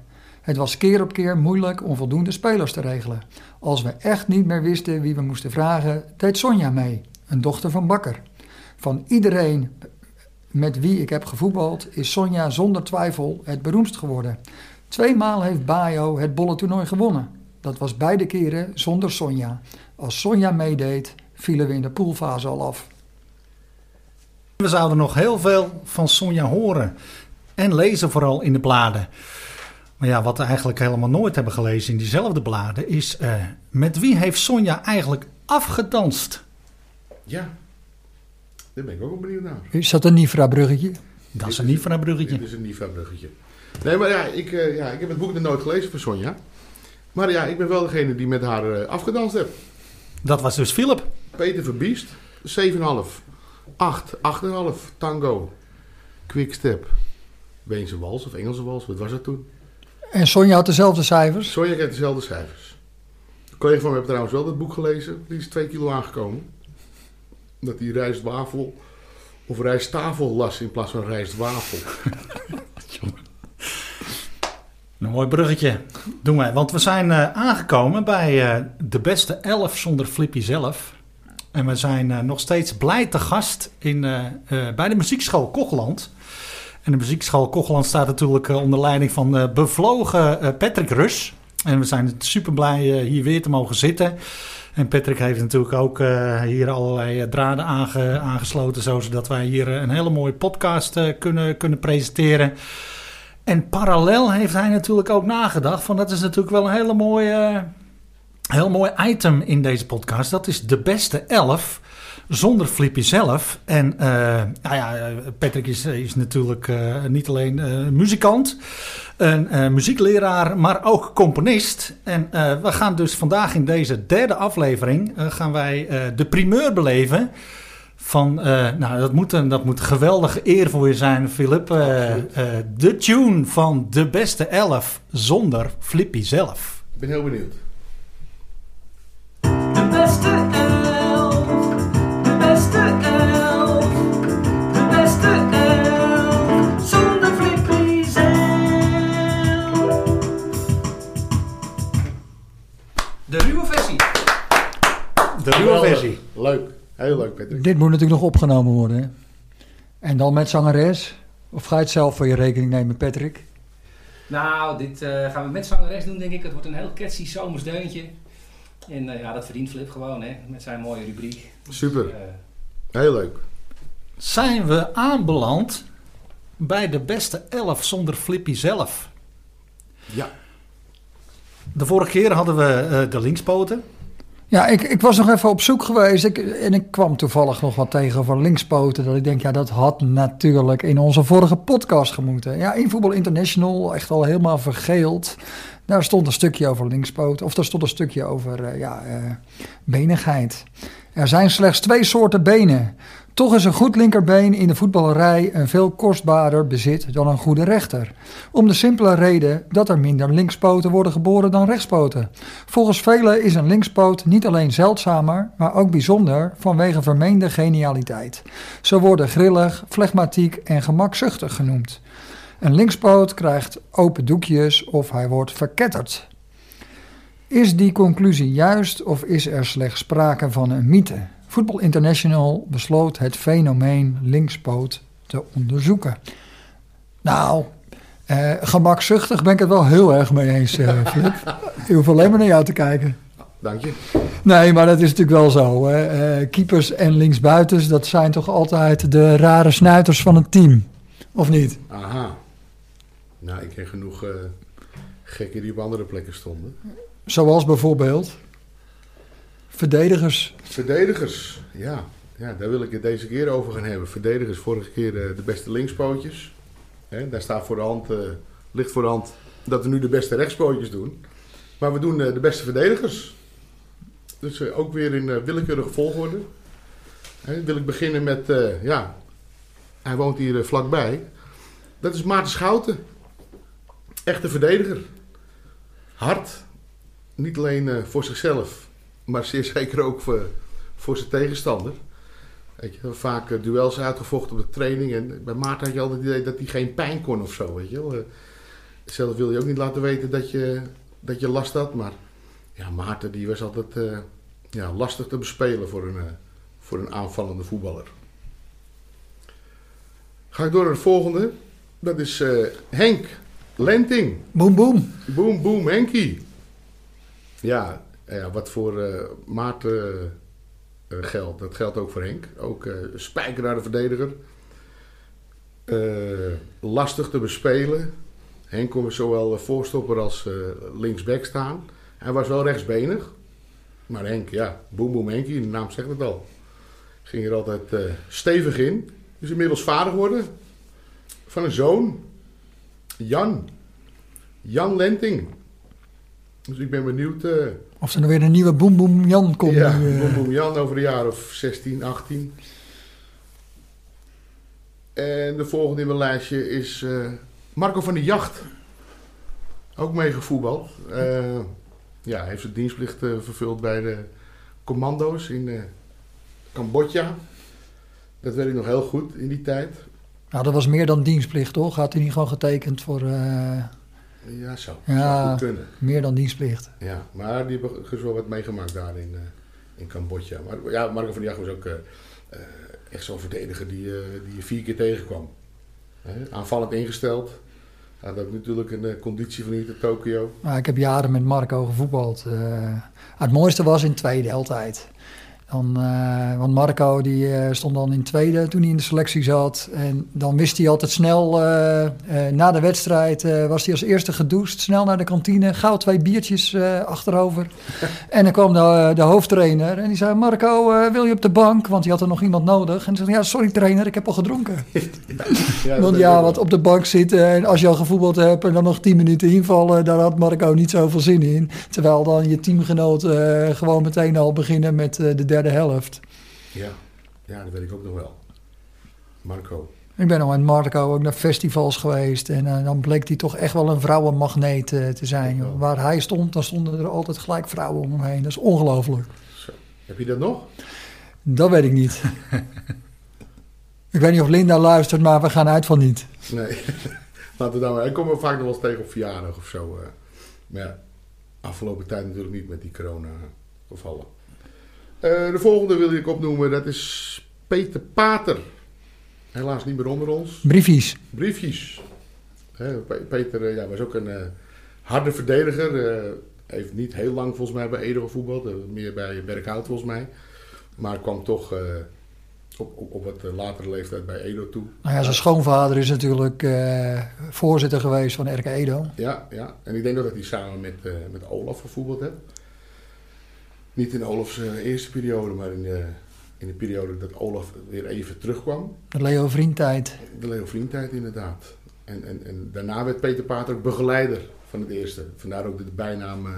Het was keer op keer moeilijk om voldoende spelers te regelen. Als we echt niet meer wisten wie we moesten vragen, deed Sonja mee, een dochter van Bakker. Van iedereen met wie ik heb gevoetbald is Sonja zonder twijfel het beroemdst geworden. Tweemaal heeft Bayo het bollentoernooi gewonnen. Dat was beide keren zonder Sonja. Als Sonja meedeed, vielen we in de poolfase al af. We zouden nog heel veel van Sonja horen. En lezen vooral in de bladen. Maar ja, wat we eigenlijk helemaal nooit hebben gelezen in diezelfde bladen is... Uh, met wie heeft Sonja eigenlijk afgedanst? Ja, daar ben ik ook benieuwd naar. Is dat een Nifra-bruggetje? Dat is een Nifra-bruggetje. Dit is een Nifra-bruggetje. Nee, maar ja ik, uh, ja, ik heb het boek nog nooit gelezen van Sonja. Maar ja, ik ben wel degene die met haar uh, afgedanst heb. Dat was dus Philip. Peter Verbiest, 7,5. 8, 8,5. Tango. Quickstep. Weense wals of Engelse wals, wat was dat toen? En Sonja had dezelfde cijfers? Sonja had dezelfde cijfers. Een collega van me heeft trouwens wel dat boek gelezen. Die is 2 kilo aangekomen. Dat hij rijstwafel of rijsttafel las in plaats van rijstwafel. Een mooi bruggetje. Doen wij. Want we zijn uh, aangekomen bij uh, de beste elf zonder Flippy zelf. En we zijn uh, nog steeds blij te gast in, bij de muziekschool Kochland. En de muziekschool Kochland staat natuurlijk onder leiding van bevlogen Patrick Rus. En we zijn super blij hier weer te mogen zitten. En Patrick heeft natuurlijk ook hier allerlei draden aange, aangesloten, zodat wij hier een hele mooie podcast kunnen, kunnen presenteren. En parallel heeft hij natuurlijk ook nagedacht van dat is natuurlijk wel een hele mooie, heel mooi item in deze podcast. Dat is de beste elf zonder Flippy zelf. En uh, nou ja, Patrick is, is natuurlijk uh, niet alleen muzikant, een muziekleraar, maar ook componist. En we gaan dus vandaag in deze derde aflevering gaan wij de primeur beleven van, uh, nou, dat moet, een, dat moet een geweldige eer voor je zijn, Philip. Uh, uh, de tune van de beste elf zonder Flippy zelf. Ik ben heel benieuwd. Leuk. Heel leuk, Patrick. Dit moet natuurlijk nog opgenomen worden. Hè? En dan met zangeres? Of ga je het zelf voor je rekening nemen, Patrick? Nou, dit uh, gaan we met zangeres doen, denk ik. Het wordt een heel catchy zomers deuntje. En uh, ja, dat verdient Flip gewoon, hè. Met zijn mooie rubriek. Super. Uh, heel leuk. Zijn we aanbeland bij de beste elf zonder Flippy zelf? Ja. De vorige keer hadden we de linkspoten. Ja, ik, ik was nog even op zoek geweest ik, en ik kwam toevallig nog wat tegen van linkspoten. Dat ik denk, ja, dat had natuurlijk in onze vorige podcast gemoeten. Ja, in Voetbal International, echt al helemaal vergeeld. Daar stond een stukje over linkspoot, of daar stond een stukje over eh, ja, eh, benigheid. Er zijn slechts twee soorten benen. Toch is een goed linkerbeen in de voetballerij een veel kostbaarder bezit dan een goede rechter. Om de simpele reden dat er minder linkspoten worden geboren dan rechtspoten. Volgens velen is een linkspoot niet alleen zeldzamer, maar ook bijzonder vanwege vermeende genialiteit. Ze worden grillig, flegmatiek en gemakzuchtig genoemd. Een linkspoot krijgt open doekjes of hij wordt verketterd. Is die conclusie juist of is er slechts sprake van een mythe? Football International besloot het fenomeen linkspoot te onderzoeken. Nou, eh, gemakzuchtig ben ik het wel heel erg mee eens, eh, hoef alleen maar naar jou te kijken. Dank je. Nee, maar dat is natuurlijk wel zo. Hè. Eh, keepers en linksbuitens, dat zijn toch altijd de rare snuiters van het team. Of niet? Aha. Nou, ik ken genoeg eh, gekken die op andere plekken stonden. Zoals bijvoorbeeld verdedigers. Verdedigers, ja. ja. Daar wil ik het deze keer over gaan hebben. Verdedigers, vorige keer eh, de beste linkspootjes. Daar staat voor de hand, eh, ligt voor de hand dat we nu de beste rechtspootjes doen. Maar we doen eh, de beste verdedigers. Dus ook weer in willekeurige volgorde. Wil ik beginnen met, ja, hij woont hier vlakbij. Dat is Maarten Schouten. Echte verdediger. Hard. Niet alleen voor zichzelf, maar zeer zeker ook voor, voor zijn tegenstander. Weet je, vaak eh, duels uitgevochten op de training. En bij Maarten had je altijd het idee dat hij geen pijn kon of zo. Weet je wel. Eh, zelf wil je ook niet laten weten dat je, dat je last had. Maar ja, Maarten die was altijd eh, ja, lastig te bespelen voor een, voor een aanvallende voetballer. Ga ik door naar de volgende. Dat is Henk Lenting. Boom, boom. Boom, boom, Henkie. Ja, ja wat voor eh, Maarten eh, geldt, dat geldt ook voor Henk. Ook eh spijker naar de verdediger. Lastig te bespelen. Henk kon zowel voorstopper als linksback staan. Hij was wel rechtsbenig. Maar Henk, ja, boom, boom, Henkie, de naam zegt het al. Ging er altijd stevig in. Is inmiddels vader geworden van een zoon. Jan. Jan Lenting. Dus ik ben benieuwd. Of er nou weer een nieuwe Boom Boom Jan komt. ja, nu, eh. Boem Boem Jan over een jaar of 16, 18. En de volgende in mijn lijstje is eh, Marco van de Jacht. Ook meegevoetbald. Eh ja, heeft zijn dienstplicht vervuld bij de commando's in Cambodja. Dat weet ik nog heel goed in die tijd. Nou, dat was meer dan dienstplicht, toch? Had hij niet gewoon getekend voor Ja, zo. Ja. Zou goed kunnen. meer dan dienstplicht? Ja, maar die hebben dus wel wat meegemaakt daar in, eh, in Cambodja. Maar ja, Marco van der Jacht was ook eh, eh, echt zo'n verdediger die, die je vier keer tegenkwam. Hè, aanvallend ingesteld. Hij had ook natuurlijk een conditie van hier tot Tokio. Nou, ik heb jaren met Marco gevoetbald. het mooiste was in tweede altijd. Dan, eh, want Marco die, eh, stond dan in tweede toen hij in de selectie zat. En dan wist hij altijd snel, eh, na de wedstrijd was hij als eerste gedoucht. Snel naar de kantine, gauw twee biertjes achterover. en dan kwam de, de hoofdtrainer en die zei... Marco, wil je op de bank? Want hij had er nog iemand nodig. En zei, ja, sorry trainer, ik heb al gedronken. Ja, Want ja, wat op de bank zitten en als je al gevoetbald hebt en dan nog 10 minuten invallen, daar had Marco niet zoveel zin in. Terwijl dan je teamgenoot gewoon meteen al beginnen met de derde helft. Ja. ja, dat weet ik ook nog wel. Marco. Ik ben al met Marco ook naar festivals geweest en eh, dan bleek hij toch echt wel een vrouwenmagneet eh, te zijn. Waar hij stond, dan stonden er altijd gelijk vrouwen om hem heen. Dat is ongelooflijk. Heb je dat nog? Dat weet ik niet. ik weet niet of Linda luistert, maar we gaan uit van niet. Nee. Laten we dan maar. Ik kom er vaak nog wel eens tegen op verjaardag of zo. eh. Maar ja, afgelopen tijd natuurlijk niet met die corona-gevallen. Eh, de volgende wil ik opnoemen, dat is Peter Pater. Helaas niet meer onder ons. Briefjes. Pe- Peter eh, ja, was ook een eh, harde verdediger. eh, heeft niet heel lang volgens mij bij Edo gevoetbald. meer bij Berkhout volgens mij. Maar kwam toch op, op, op wat latere leeftijd bij Edo toe. Nou ja, zijn schoonvader is natuurlijk voorzitter geweest van RK Edo. Ja, ja. En ik denk dat hij samen met, met Olaf gevoetbald heeft. Niet in Olafs eh, eerste periode, maar in, de in de periode dat Olaf weer even terugkwam. De Leo Vriendtijd. De Leo Vriendtijd inderdaad. En, en, en daarna werd Peter Pater begeleider van het eerste. Vandaar ook de, bijnaam eh,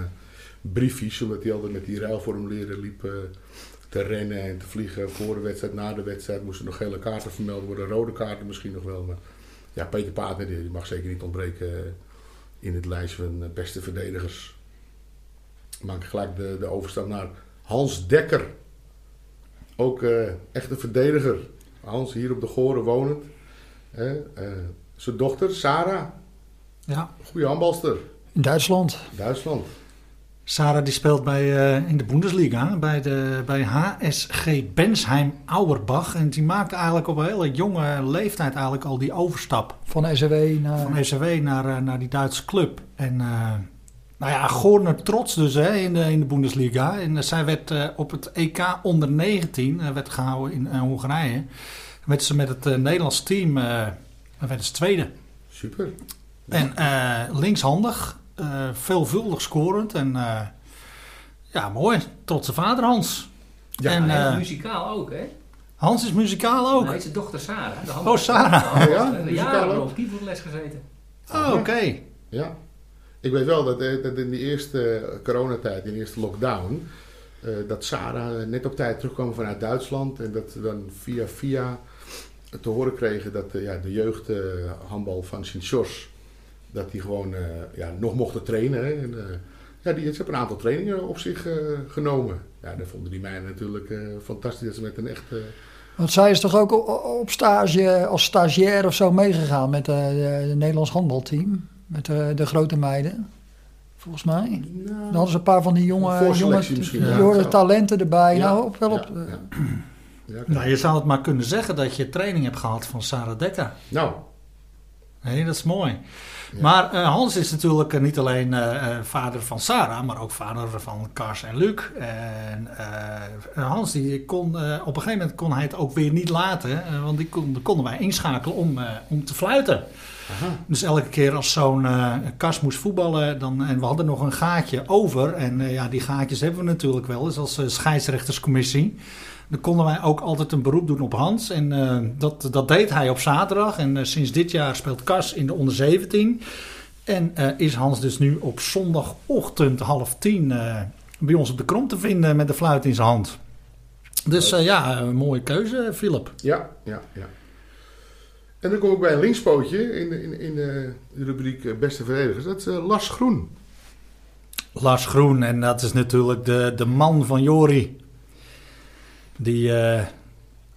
Briefies, omdat hij altijd met die ruilformulieren liep eh, te rennen en te vliegen. Voor de wedstrijd, na de wedstrijd moesten nog gele kaarten vermeld worden, rode kaarten misschien nog wel. Maar ja, Peter Pater die, mag zeker niet ontbreken eh, in het lijstje van eh, beste verdedigers. Maak ik gelijk de, de overstap naar Hans Dekker. Ook eh, echt een verdediger. Hans hier op de Goren wonend. Hè, eh, zijn dochter, Sarah, Ja. goede handbalster. In Duitsland. Duitsland. Sarah die speelt bij, eh, in de Bundesliga bij, de, bij HSG Bensheim Auerbach. En die maakte eigenlijk op een hele jonge leeftijd eigenlijk al die overstap. Van SW naar... van SCW naar, naar die Duitse club. En eh, nou ja, Goorner trots dus hè, in, de, in de Bundesliga. En eh, zij werd eh, op het EK onder 19, eh, werd gehouden in Hongarije. Werd ze met het eh, Nederlands team, eh werd ze tweede. Super. En eh, linkshandig, eh, veelvuldig scorend en eh, ja, mooi. Trotse vader Hans. Ja, en, En muzikaal ook, hè? Hans is muzikaal ook. Nee, zijn dochter Sarah. De Oh, Sarah. Oh ja, Een muzikaal ook? op keyboardles gezeten. Oh, oké. Ja. Ik weet wel dat, eh, dat in die eerste eh, coronatijd, in de eerste lockdown, eh, dat Sarah net op tijd terugkwam vanuit Duitsland. En dat ze dan via via te horen kregen dat eh, ja, de jeugdhandbal van Sint-George, dat die gewoon eh, ja, nog mochten trainen. eh, ja, die, ze hebben een aantal trainingen op zich eh, genomen. Ja, dat vonden die meiden natuurlijk eh, fantastisch dat ze met een echt... eh, Want zij is toch ook op stage, als stagiair of zo meegegaan met eh, de Nederlands handbalteam? Met de, de grote meiden, volgens mij. Dan hadden ze een paar van die jonge, Een jonge voorselectie misschien, jonge ja. talenten erbij. Ja, Nou, op, wel op, ja, eh, ja. Ja, Nou, je zou het maar kunnen zeggen dat je training hebt gehad van Sarah Dekker. nou, Nee, dat is mooi. Ja. Maar eh, Hans is natuurlijk eh, niet alleen eh, eh, vader van Sarah, maar ook vader van Kars en Luc. En eh, Hans, die kon, eh, op een gegeven moment kon hij het ook weer niet laten, eh, want die kon, konden wij inschakelen om, eh, om te fluiten. Aha. Dus elke keer als zo'n eh Kars moest voetballen, dan, en we hadden nog een gaatje over. En eh, ja, die gaatjes hebben we natuurlijk wel eens als eh, scheidsrechterscommissie. Dan konden wij ook altijd een beroep doen op Hans. En dat, dat deed hij op zaterdag. En sinds dit jaar speelt Kars in de onder 17. En is Hans dus nu op zondagochtend half tien bij ons op de krom te vinden met de fluit in zijn hand. Dus ja, een mooie keuze, Philip. Ja, ja, ja. En dan kom ik bij een linkspootje in de, in, in de rubriek eh, Beste Verdedigers. Dat is eh, Lars Groen. Lars Groen, en dat is natuurlijk de, de man van Jori. Die eh,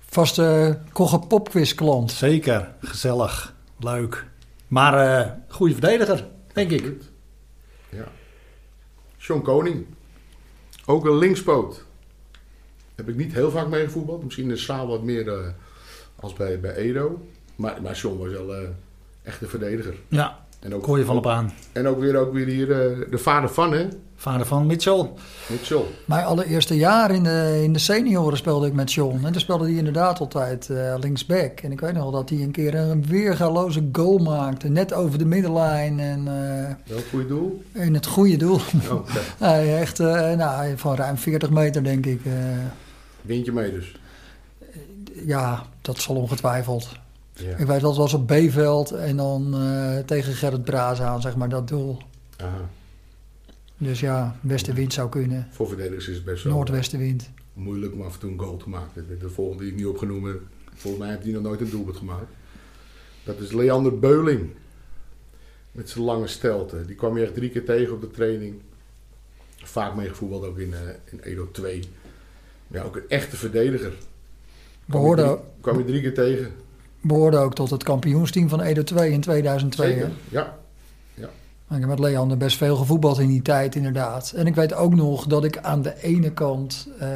vaste Kogge Popquiz klant. zeker gezellig, leuk. Maar eh goede verdediger, denk ik. Ja. Sean Koning. Ook een linkspoot. Heb ik niet heel vaak mee gevoetbald. Misschien in de zaal wat meer eh, als bij, bij Edo. Maar, maar Sean was wel eh, echt een verdediger. Ja, En ook, je van op aan. En ook weer, ook weer hier eh, de vader van, hè? Vader van Mitchell. Mitchell. Mijn allereerste jaar in de, in de senioren speelde ik met John. En toen speelde hij inderdaad altijd eh, linksback. En ik weet nog wel dat hij een keer een weergaloze goal maakte. Net over de middenlijn en eh, Wel een goede doel. in het goede doel. Oh. Hij echt nou, van ruim 40 meter, denk ik. eh. Wint je mee dus. ja, dat zal ongetwijfeld. Ja. Ik weet dat het was op B-veld en dan eh, tegen Gerrit Braas aan, zeg maar, dat doel. Aha. Dus ja, westenwind zou kunnen. Voor verdedigers is het best wel Noordwestenwind. moeilijk om af en toe een goal te maken. De, de volgende die ik niet opgenoemd heb, volgens mij heeft hij nog nooit een doelpunt gemaakt. Dat is Leander Beuling. Met zijn lange stelte. Die kwam je echt drie keer tegen op de training. Vaak meegevoetbald ook in, eh, in Edo 2. Ja, ook een echte verdediger. Kwam je, drie, kwam je drie keer tegen. Behoorde ook tot het kampioensteam van Edo 2 in 2002. Zeker. hè? Ja. Ik heb met Leander best veel gevoetbald in die tijd, inderdaad. En ik weet ook nog dat ik aan de ene kant, eh,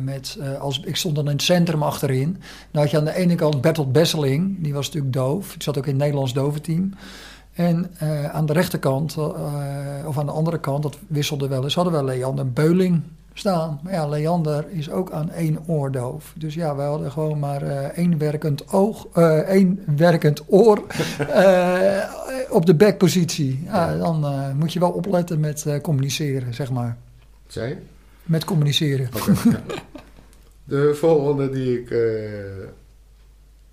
met, eh, als, ik stond dan in het centrum achterin. Dan had je aan de ene kant Bertolt Besseling, die was natuurlijk doof. Die zat ook in het Nederlands doventeam. En eh, aan de rechterkant, of aan de andere kant, dat wisselde wel eens, hadden we Leander Beuling staan. Maar ja, Leander is ook aan één oor doof. Dus ja, we hadden gewoon maar eh, één werkend oog, eh, één werkend oor eh, op de backpositie. Ja, dan moet je wel opletten met communiceren, zeg maar. Je? Met communiceren. Ja. De volgende die ik...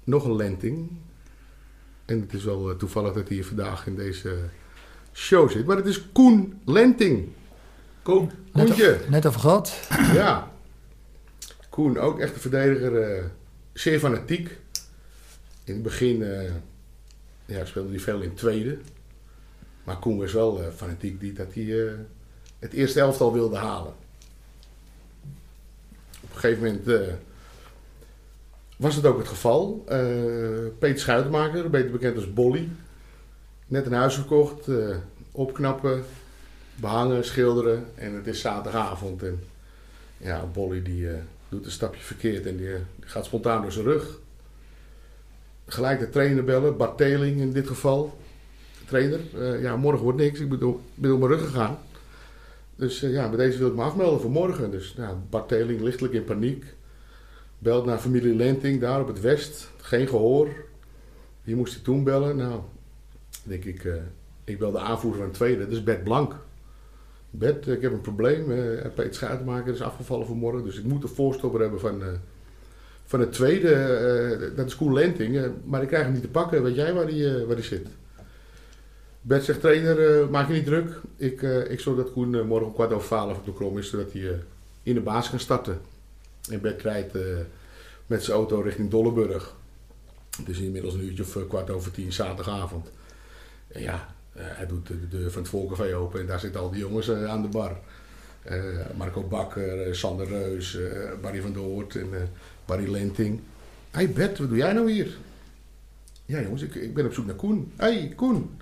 nog een lenting. En het is wel toevallig dat hij hier vandaag in deze show zit. Maar het is Koen Lenting. Koen. Net, Koentje. net over gehad. Ja. Koen, ook echt een verdediger. eh, zeer fanatiek. In het begin eh, ja, speelde hij veel in het tweede. Maar Koen was wel eh, fanatiek die, dat hij eh, het eerste elftal wilde halen. Op een gegeven moment eh, was het ook het geval. Eh, Peter Schuitenmaker, beter bekend als Bolly. Net een huis verkocht. eh, opknappen, behangen, schilderen. En het is zaterdagavond. En ja, Bolly die eh, doet een stapje verkeerd en die, gaat spontaan door zijn rug. Gelijk de trainer bellen, Bart Teling in dit geval. Trainer, eh, ja, morgen wordt niks. Ik ben door, mijn rug gegaan. Dus eh, ja, bij deze wil ik me afmelden voor morgen. Dus nou, Bart Teling lichtelijk in paniek. Belt naar familie Lenting daar op het West. Geen gehoor. Wie moest hij toen bellen? Nou, denk ik, ik bel de aanvoerder van het tweede. Dat is Bert Blank. Bert, ik heb een probleem. eh Peter Schuitenmaker is afgevallen vanmorgen. Dus ik moet een voorstopper hebben van, eh, van het tweede. eh, dat is Koen Lenting. maar ik krijg hem niet te pakken. Weet jij waar eh, waar die zit? Bert zegt, trainer, maak je niet druk. Ik, ik zorg dat Koen morgen om kwart over twaalf op de krom is. Zodat hij in de baas kan starten. En Bert rijdt met zijn auto richting Dolleburg. Het is inmiddels een uurtje of kwart over tien zaterdagavond. En ja, hij doet de de deur van het Volcafé open en daar zitten al die jongens eh, aan de bar. Eh, Marco Bakker, eh, Sander Reus, eh, Barry van der Hoort en eh, Barry Lenting. Hé hey Bert, wat doe jij nou hier? Ja jongens, ik, ik ben op zoek naar Koen. Hé hey, Koen,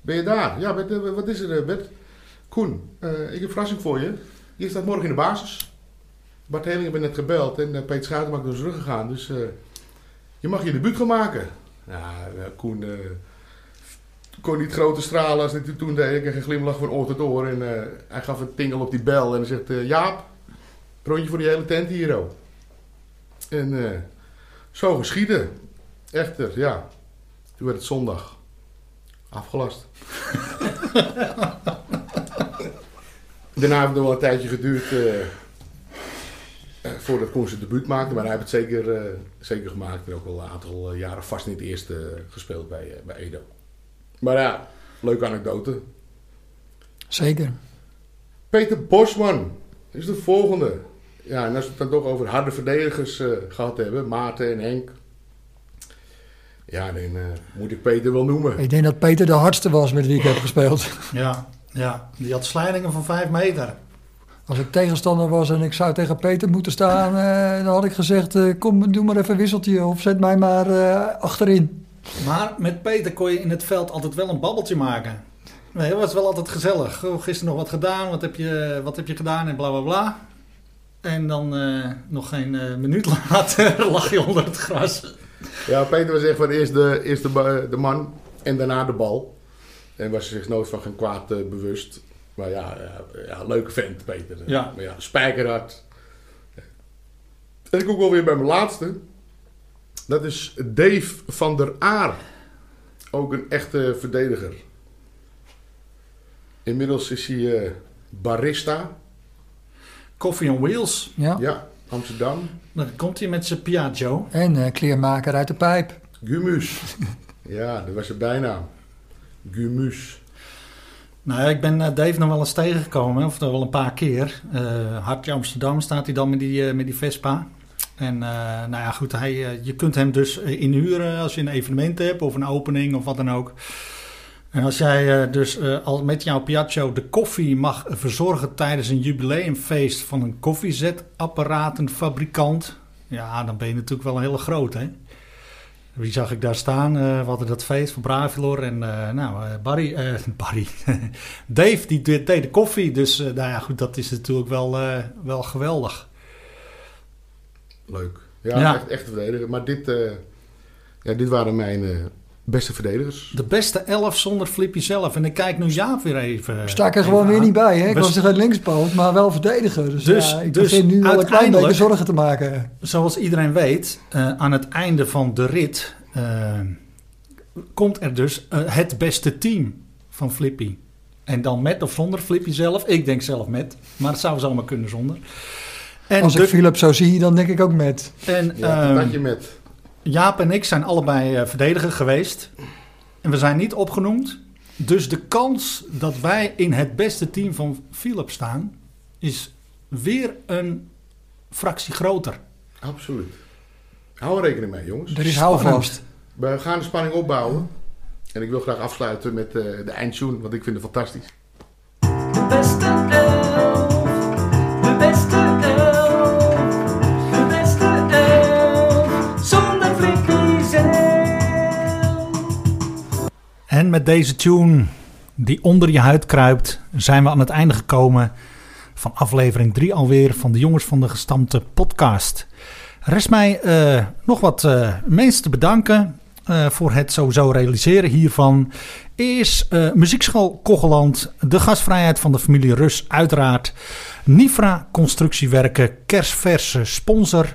ben je daar? Ja, eh, wat is er eh, Bert? Koen, eh, ik heb een verrassing voor je. Je staat morgen in de basis. Bart Helling heeft net gebeld en eh, Peter Schuiten mag door zijn rug gegaan. Dus eh, je mag je debuut gaan maken. Ja, eh, Koen eh, kon niet grote stralen als hij het toen deed. Ik kreeg een glimlach van oor tot oor. En eh, hij gaf een tingel op die bel en hij zegt... eh, Jaap, rondje voor die hele tent hier, oh. En eh, zo geschieden. Echter, ja. Toen werd het zondag. Afgelast. Daarna heeft het nog wel een tijdje geduurd... voordat Koen zijn debuut maakte. Maar hij heeft het zeker, zeker gemaakt. En ook al een aantal jaren vast in het eerste gespeeld bij, bij Edo. Maar ja, leuke anekdote. Zeker. Peter Bosman is de volgende. Ja, en als we het dan toch over harde verdedigers eh, gehad hebben, Maarten en Henk. Ja, dan eh, moet ik Peter wel noemen. Ik denk dat Peter de hardste was met wie ik heb gespeeld. Ja, ja, die had slijdingen van 5 meter. Als ik tegenstander was en ik zou tegen Peter moeten staan, eh, dan had ik gezegd: eh, kom, doe maar even een wisseltje of zet mij maar eh, achterin. Maar met Peter kon je in het veld altijd wel een babbeltje maken. Nee, het was wel altijd gezellig. Oh, gisteren nog wat gedaan, wat heb je, wat heb je gedaan en bla bla bla. En dan eh, nog geen eh, minuut later lag je onder het gras. Ja, Peter was echt van eerst de, eerst de, de man en daarna de bal. En was zich nooit van geen kwaad eh, bewust. Maar ja, ja, leuke vent, Peter. Ja. Maar ja, spijkerhard. En ik kom wel weer bij mijn laatste. Dat is Dave van der Aar. Ook een echte verdediger. Inmiddels is hij eh, barista. Coffee on wheels. Ja. Ja, Amsterdam. Dan komt hij met zijn Piaggio. En eh, kleermaker uit de pijp. Gumus. ja, dat was zijn bijnaam. Gumus. Nou ja, ik ben eh, Dave nog wel eens tegengekomen, of wel een paar keer. Eh Hartje Amsterdam staat hij dan met die, met die Vespa. En eh, nou ja, goed, hij, eh, je kunt hem dus eh, inhuren als je een evenement hebt of een opening of wat dan ook. En als jij dus al met jouw Piaggio de koffie mag verzorgen tijdens een jubileumfeest van een koffiezetapparatenfabrikant, ja, dan ben je natuurlijk wel een hele grote, hè? Wie zag ik daar staan? We hadden dat feest van Bravilor en nou, Barry, Barry. Dave die deed de koffie, dus nou ja, goed, dat is natuurlijk wel, wel geweldig. Leuk. Ja, Ja. Echt, echt verdediger. Maar dit, eh, ja, dit waren mijn eh, beste verdedigers. De beste elf zonder Flippy zelf. En ik kijk nu Jaap weer even. Sta ik er gewoon weer niet bij. Hè? Ik We- was er geen linkspoot, maar wel verdediger. Dus, Dus- ja, ik dus begin nu al een klein beetje zorgen te maken. Zoals iedereen weet, eh, aan het einde van de rit komt er dus het beste team van Flippy. En dan met of zonder Flippy zelf. Ik denk zelf met, maar het zou zomaar kunnen zonder. En, Als de- ik Philip zo zie, dan denk ik ook met. en Ja, ehm, dat je met. Jaap en ik zijn allebei eh, verdediger geweest. En we zijn niet opgenoemd. Dus de kans dat wij in het beste team van Philips staan, is weer een fractie groter. Absoluut. Hou er rekening mee, jongens. Er is houvast. We gaan de spanning opbouwen. En ik wil graag afsluiten met eh, de eindtune, want ik vind het fantastisch. De beste En met deze tune die onder je huid kruipt, zijn we aan het einde gekomen van aflevering 3 alweer van de Jongens van de Gestampte podcast. Rest mij eh, nog wat eh, mensen te bedanken eh, voor het sowieso realiseren hiervan. Is Muziekschool Kogeland, de gastvrijheid van de familie Rus uiteraard. Nifra Constructiewerken, kerstverse sponsor.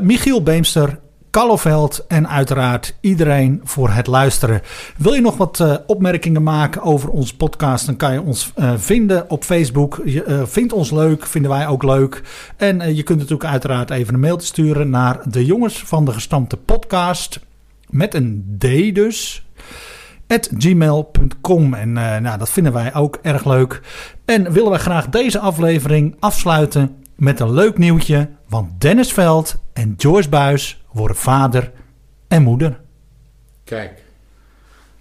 Michiel Beemster, Kalloveld en uiteraard iedereen voor het luisteren. Wil je nog wat eh, opmerkingen maken over onze podcast? Dan kan je ons eh, vinden op Facebook. Je eh, vindt ons leuk, vinden wij ook leuk. En je kunt natuurlijk uiteraard even een mail sturen naar de jongens van de gestampte podcast. Met een D dus. Gmail.com. En eh, nou, dat vinden wij ook erg leuk. En willen wij graag deze aflevering afsluiten met een leuk nieuwtje. Want Dennis Veld en Joyce Buis worden vader en moeder. Kijk.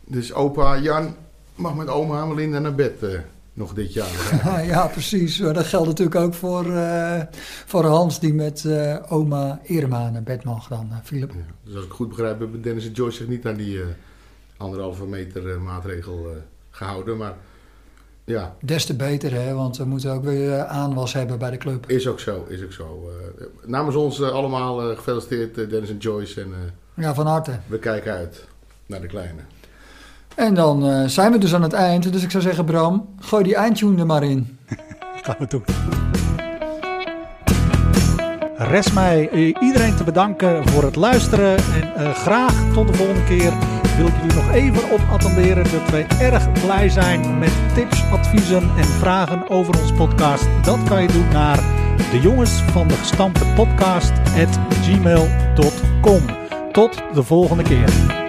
Dus opa Jan mag met oma Melinda naar bed eh, nog dit jaar. ja, precies. Maar dat geldt natuurlijk ook voor, eh, voor Hans, die met eh, oma Irma naar bed mag dan, eh, Philip. Ja, Dus als ik goed begrijp, hebben Dennis en Joyce zich niet aan die eh, anderhalve meter eh, maatregel eh, gehouden. Maar ja, Des te beter, hè, want we moeten ook weer eh, aanwas hebben bij de club. is ook zo, is ook zo. Eh, namens ons eh, allemaal eh, gefeliciteerd Dennis en Joyce. En eh, Ja, van harte. we kijken uit naar de kleine. En dan eh, zijn we dus aan het eind. Dus ik zou zeggen, Bram, gooi die eindtune er maar in. Gaan we doen. Rest mij iedereen te bedanken voor het luisteren. En eh, graag tot de volgende keer wil ik jullie nog even op attenderen dat wij erg blij zijn met tips, adviezen en vragen over ons podcast. Dat kan je doen naar de jongens van de gestampte podcast at gmail.com. Tot de volgende keer.